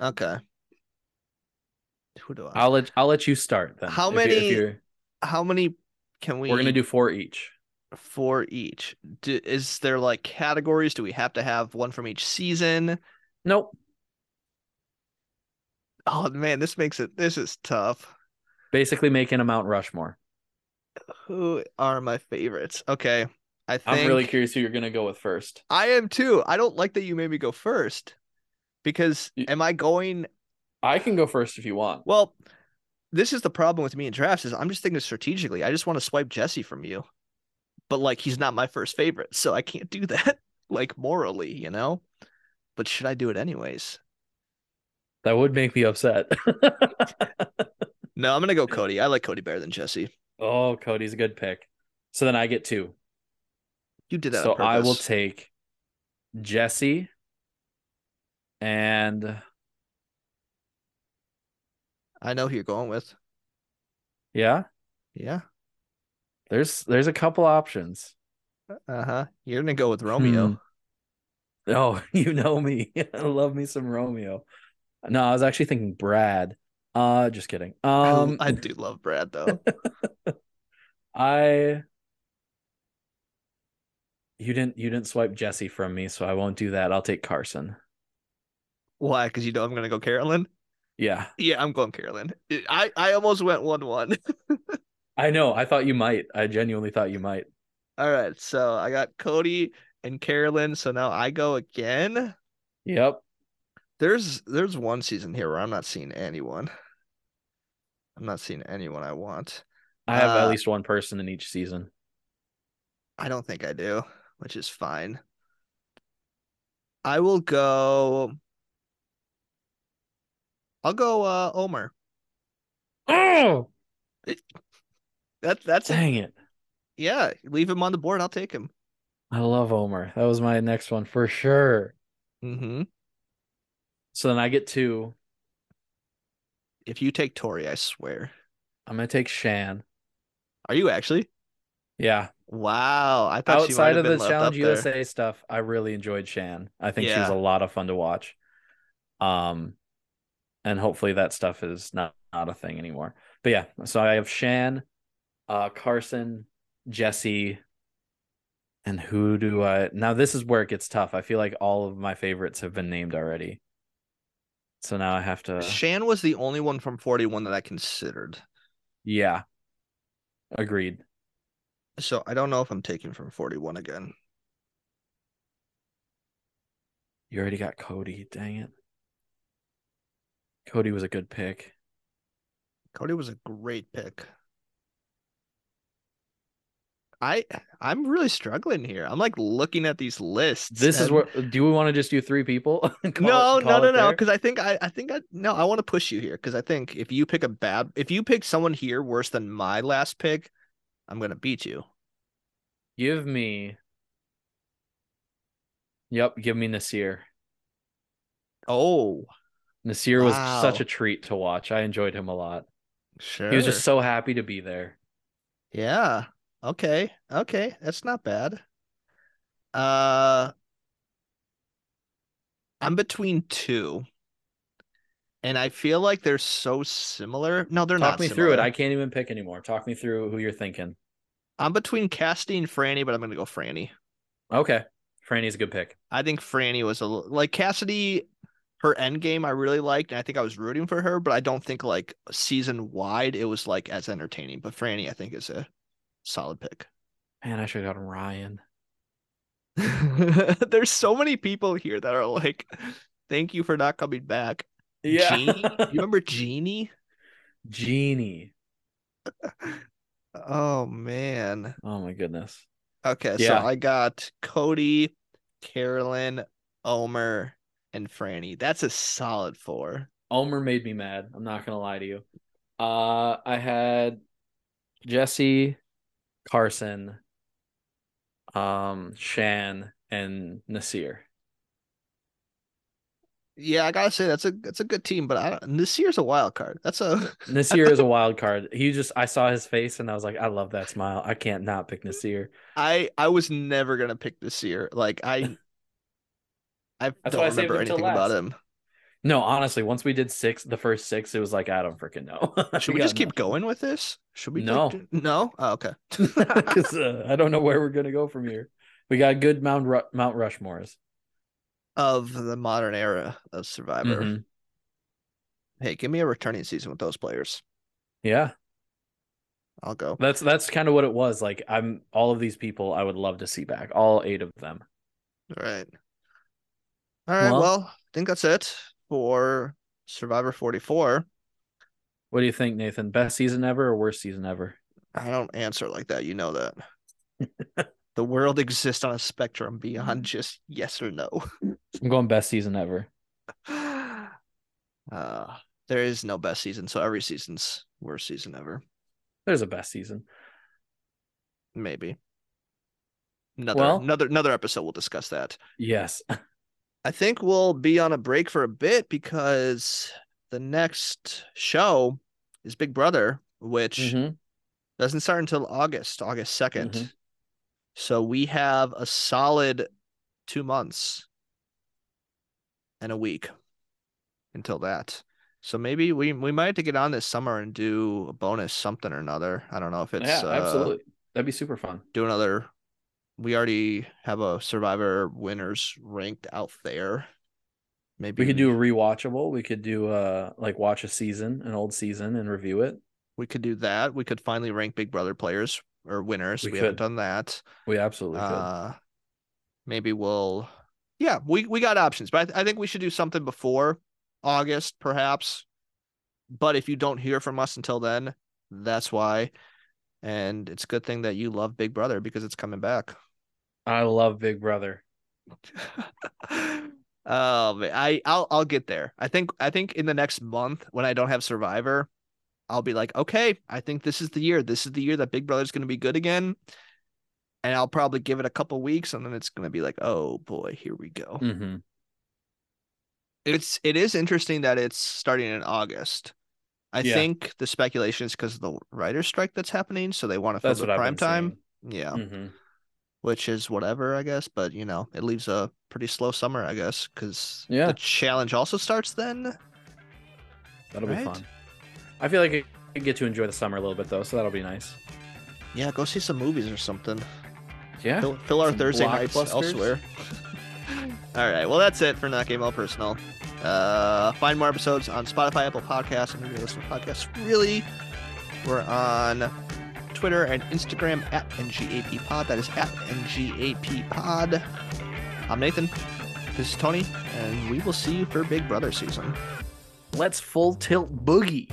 Speaker 7: Okay, who do I?
Speaker 8: I'll let I'll let you start then.
Speaker 7: How
Speaker 8: If
Speaker 7: many-
Speaker 8: you're-
Speaker 7: How many can we?
Speaker 8: we're gonna do four each.
Speaker 7: four each. Do, is there like categories? Do we have to have one from each season?
Speaker 8: Nope.
Speaker 7: Oh man, this makes it. This is tough.
Speaker 8: Basically making a Mount Rushmore.
Speaker 7: Who are my favorites? Okay, I think
Speaker 8: I'm really curious who you're gonna go with first.
Speaker 7: I am too. I don't like that you made me go first. Because am I going
Speaker 8: I can go first if you want.
Speaker 7: well, this is the problem with me in drafts is I'm just thinking strategically. I just want to swipe Jesse from you. But like he's not my first favorite, so I can't do that like morally, you know? But should I do it anyways?
Speaker 8: That would make me upset.
Speaker 7: No, I'm gonna go Cody. I like Cody better than Jesse.
Speaker 8: oh, Cody's a good pick. So then I get two.
Speaker 7: You did that.
Speaker 8: So I will take Jesse and
Speaker 7: I know who you're going with.
Speaker 8: yeah,
Speaker 7: Yeah.
Speaker 8: there's there's a couple options.
Speaker 7: Uh huh. You're gonna go with Romeo.
Speaker 8: Hmm. Oh, you know me. I love me some Romeo. No, I was actually thinking Brad. Uh just kidding.
Speaker 7: I-
Speaker 8: Um
Speaker 7: I, do love Brad though.
Speaker 8: I you didn't you didn't swipe Jesse from me, so I won't do that. I'll take Carson.
Speaker 7: Why? Because you know I'm gonna go Carolyn.
Speaker 8: Yeah.
Speaker 7: Yeah, I'm going Carolyn. I I almost went one one.
Speaker 8: I know. I thought you might. I genuinely thought you might.
Speaker 7: All right, so I got Cody and Carolyn. So now I go again.
Speaker 8: Yep.
Speaker 7: There's there's one season here where I'm not seeing anyone. I'm not seeing anyone I want.
Speaker 8: I have
Speaker 7: Uh,
Speaker 8: at least one person in each season.
Speaker 7: I don't think I do, which is fine. I will go. I'll go uh Omar.
Speaker 8: Oh,
Speaker 7: That that's it.
Speaker 8: dang it.
Speaker 7: Yeah, leave him on the board. I'll take him.
Speaker 8: I love Omar. That was my next one for sure.
Speaker 7: Mm-hmm.
Speaker 8: So then I get two.
Speaker 7: If you take Tori, I swear.
Speaker 8: I'm gonna take Shan.
Speaker 7: Are you actually?
Speaker 8: Yeah.
Speaker 7: Wow, I thought
Speaker 8: Outside of the Challenge. USA stuff, I really enjoyed Shan. I think she was a lot of fun to watch. Um, and hopefully that stuff is not not a thing anymore. But yeah, so I have Shan, uh, Carson, Jesse, and who do I now? This is where it gets tough. I feel like all of my favorites have been named already. So now I have to.
Speaker 7: Shan was the only one from 41 that I considered.
Speaker 8: Yeah. Agreed.
Speaker 7: So I don't know if I'm taking from 41 again.
Speaker 8: You already got Cody. Dang it. Cody was a good pick.
Speaker 7: Cody was a great pick. I I'm really struggling here. I'm like looking at these lists.
Speaker 8: This is
Speaker 7: and-
Speaker 8: what. Do we want to just do three people? Call
Speaker 7: no, no,
Speaker 8: call
Speaker 7: no, no.
Speaker 8: there?
Speaker 7: Because I think I, I think I no, I want to push you here because I think if you pick a bad, if you pick someone here worse than my last pick, I'm gonna beat you.
Speaker 8: Give me. Yep, give me Naseer.
Speaker 7: Oh,
Speaker 8: Naseer was such a treat to watch. I enjoyed him a lot.
Speaker 7: sure.
Speaker 8: He was just so happy to be there.
Speaker 7: yeah. Okay, okay, that's not bad. Uh, I'm between two, and I feel like they're so similar. No, they're
Speaker 8: Talk
Speaker 7: not.
Speaker 8: Talk me through it. I can't even pick anymore. Talk me through who you're thinking.
Speaker 7: I'm between Casty and Frannie, but I'm gonna go Frannie.
Speaker 8: Okay. Frannie's a good pick.
Speaker 7: I think Frannie was a like Cassidy. Her end game I really liked, and I think I was rooting for her, but I don't think like season wide it was like as entertaining. But Frannie, I think, is a solid pick.
Speaker 8: Man, I should have gotten Ryan.
Speaker 7: There's so many people here that are like, "Thank you for not coming back."
Speaker 8: Yeah.
Speaker 7: Jeannie? you remember Jeannie?
Speaker 8: Genie.
Speaker 7: Oh man.
Speaker 8: Oh my goodness.
Speaker 7: Okay, so I got Cody, Carolyn, Omar, and Frannie. That's a solid four.
Speaker 8: Omar made me mad. I'm not gonna lie to you. Uh, I had Jesse, Carson, um, Shan, and Naseer.
Speaker 7: Yeah, I gotta say that's a that's a good team, but I don't, this a wild card. That's a
Speaker 8: Naseer is a wild card. He just I saw his face and I was like, I love that smile. I can't not pick Naseer.
Speaker 7: I I was never gonna pick Naseer. Like I I
Speaker 8: That's
Speaker 7: don't
Speaker 8: why I
Speaker 7: remember anything about him.
Speaker 8: No, honestly, once we did six, the first six, it was like I don't freaking know.
Speaker 7: Should we just keep going with this? Should we?
Speaker 8: No.
Speaker 7: like, no. Oh, okay.
Speaker 8: Because uh, I don't know where we're gonna go from here. We got good Mount Ru- Mount Rushmores.
Speaker 7: of the modern era of Survivor.
Speaker 8: Mhm.
Speaker 7: Hey, give me a returning season with those players.
Speaker 8: Yeah,
Speaker 7: I'll go.
Speaker 8: that's that's kind of what it was. Like I'm all of these people I would love to see back, all eight of them.
Speaker 7: All right. All right.
Speaker 8: Well-
Speaker 7: Well, I think that's it for Survivor 44.
Speaker 8: What do you think, Nathan? Best season ever or worst season ever?
Speaker 7: I don't answer like that. You know that. the world exists on a spectrum beyond just yes or no.
Speaker 8: I'm going best season ever.
Speaker 7: Uh, there is no best season, so every season's worst season ever.
Speaker 8: There's a best season.
Speaker 7: Maybe. Another
Speaker 8: Well-
Speaker 7: another another episode we'll discuss that.
Speaker 8: Yes.
Speaker 7: I think we'll be on a break for a bit because the next show is Big Brother, which
Speaker 8: Mhm.
Speaker 7: doesn't start until August, August 2nd.
Speaker 8: Mhm.
Speaker 7: So we have a solid two months and a week until that. So maybe we we might have to get on this summer and do a bonus something or another. I don't know if it's
Speaker 8: yeah,
Speaker 7: uh,
Speaker 8: absolutely. That'd be super fun.
Speaker 7: do another. We already have a Survivor winners ranked out there. Maybe
Speaker 8: We could do a rewatchable. We could do uh like watch a season, an old season, and review it.
Speaker 7: we could do that. We could finally rank Big Brother players or winners.
Speaker 8: We
Speaker 7: We, haven't done that.
Speaker 8: We absolutely could.
Speaker 7: Uh, maybe we'll. Yeah, we we got options, but I, th- I think we should do something before August, perhaps. But if you don't hear from us until then, that's why. And it's a good thing that you love Big Brother because it's coming back.
Speaker 8: I love Big Brother.
Speaker 7: oh man, I I'll I'll get there. I think I think in the next month when I don't have Survivor, I'll be like, okay, I think this is the year. This is the year that Big Brother's going to be good again. And I'll probably give it a couple weeks, and then it's going to be like, oh boy, here we go.
Speaker 8: hmm
Speaker 7: It's it is interesting that it's starting in August. I
Speaker 8: Yeah.
Speaker 7: think the speculation is because of the writer's strike that's happening, so they want to fill
Speaker 8: That's
Speaker 7: the prime time. Yeah,
Speaker 8: hmm
Speaker 7: which is whatever, I guess. But you know, it leaves a pretty slow summer, I guess, because
Speaker 8: Yeah.
Speaker 7: the challenge also starts then.
Speaker 8: That'll be fun. I feel like I get to enjoy the summer a little bit though, so that'll be nice.
Speaker 7: Yeah, go see some movies or something.
Speaker 8: Yeah.
Speaker 7: Fill, fill our Thursday nights elsewhere. All right, well that's it for Not Game All Personal. Uh, find more episodes on Spotify, Apple Podcasts, and your listening podcasts. Really, we're on Twitter and Instagram at NGAP Pod. That is at NGAP Pod. I'm Nathan. This is Tony, and we will see you for Big Brother season.
Speaker 8: Let's full tilt boogie.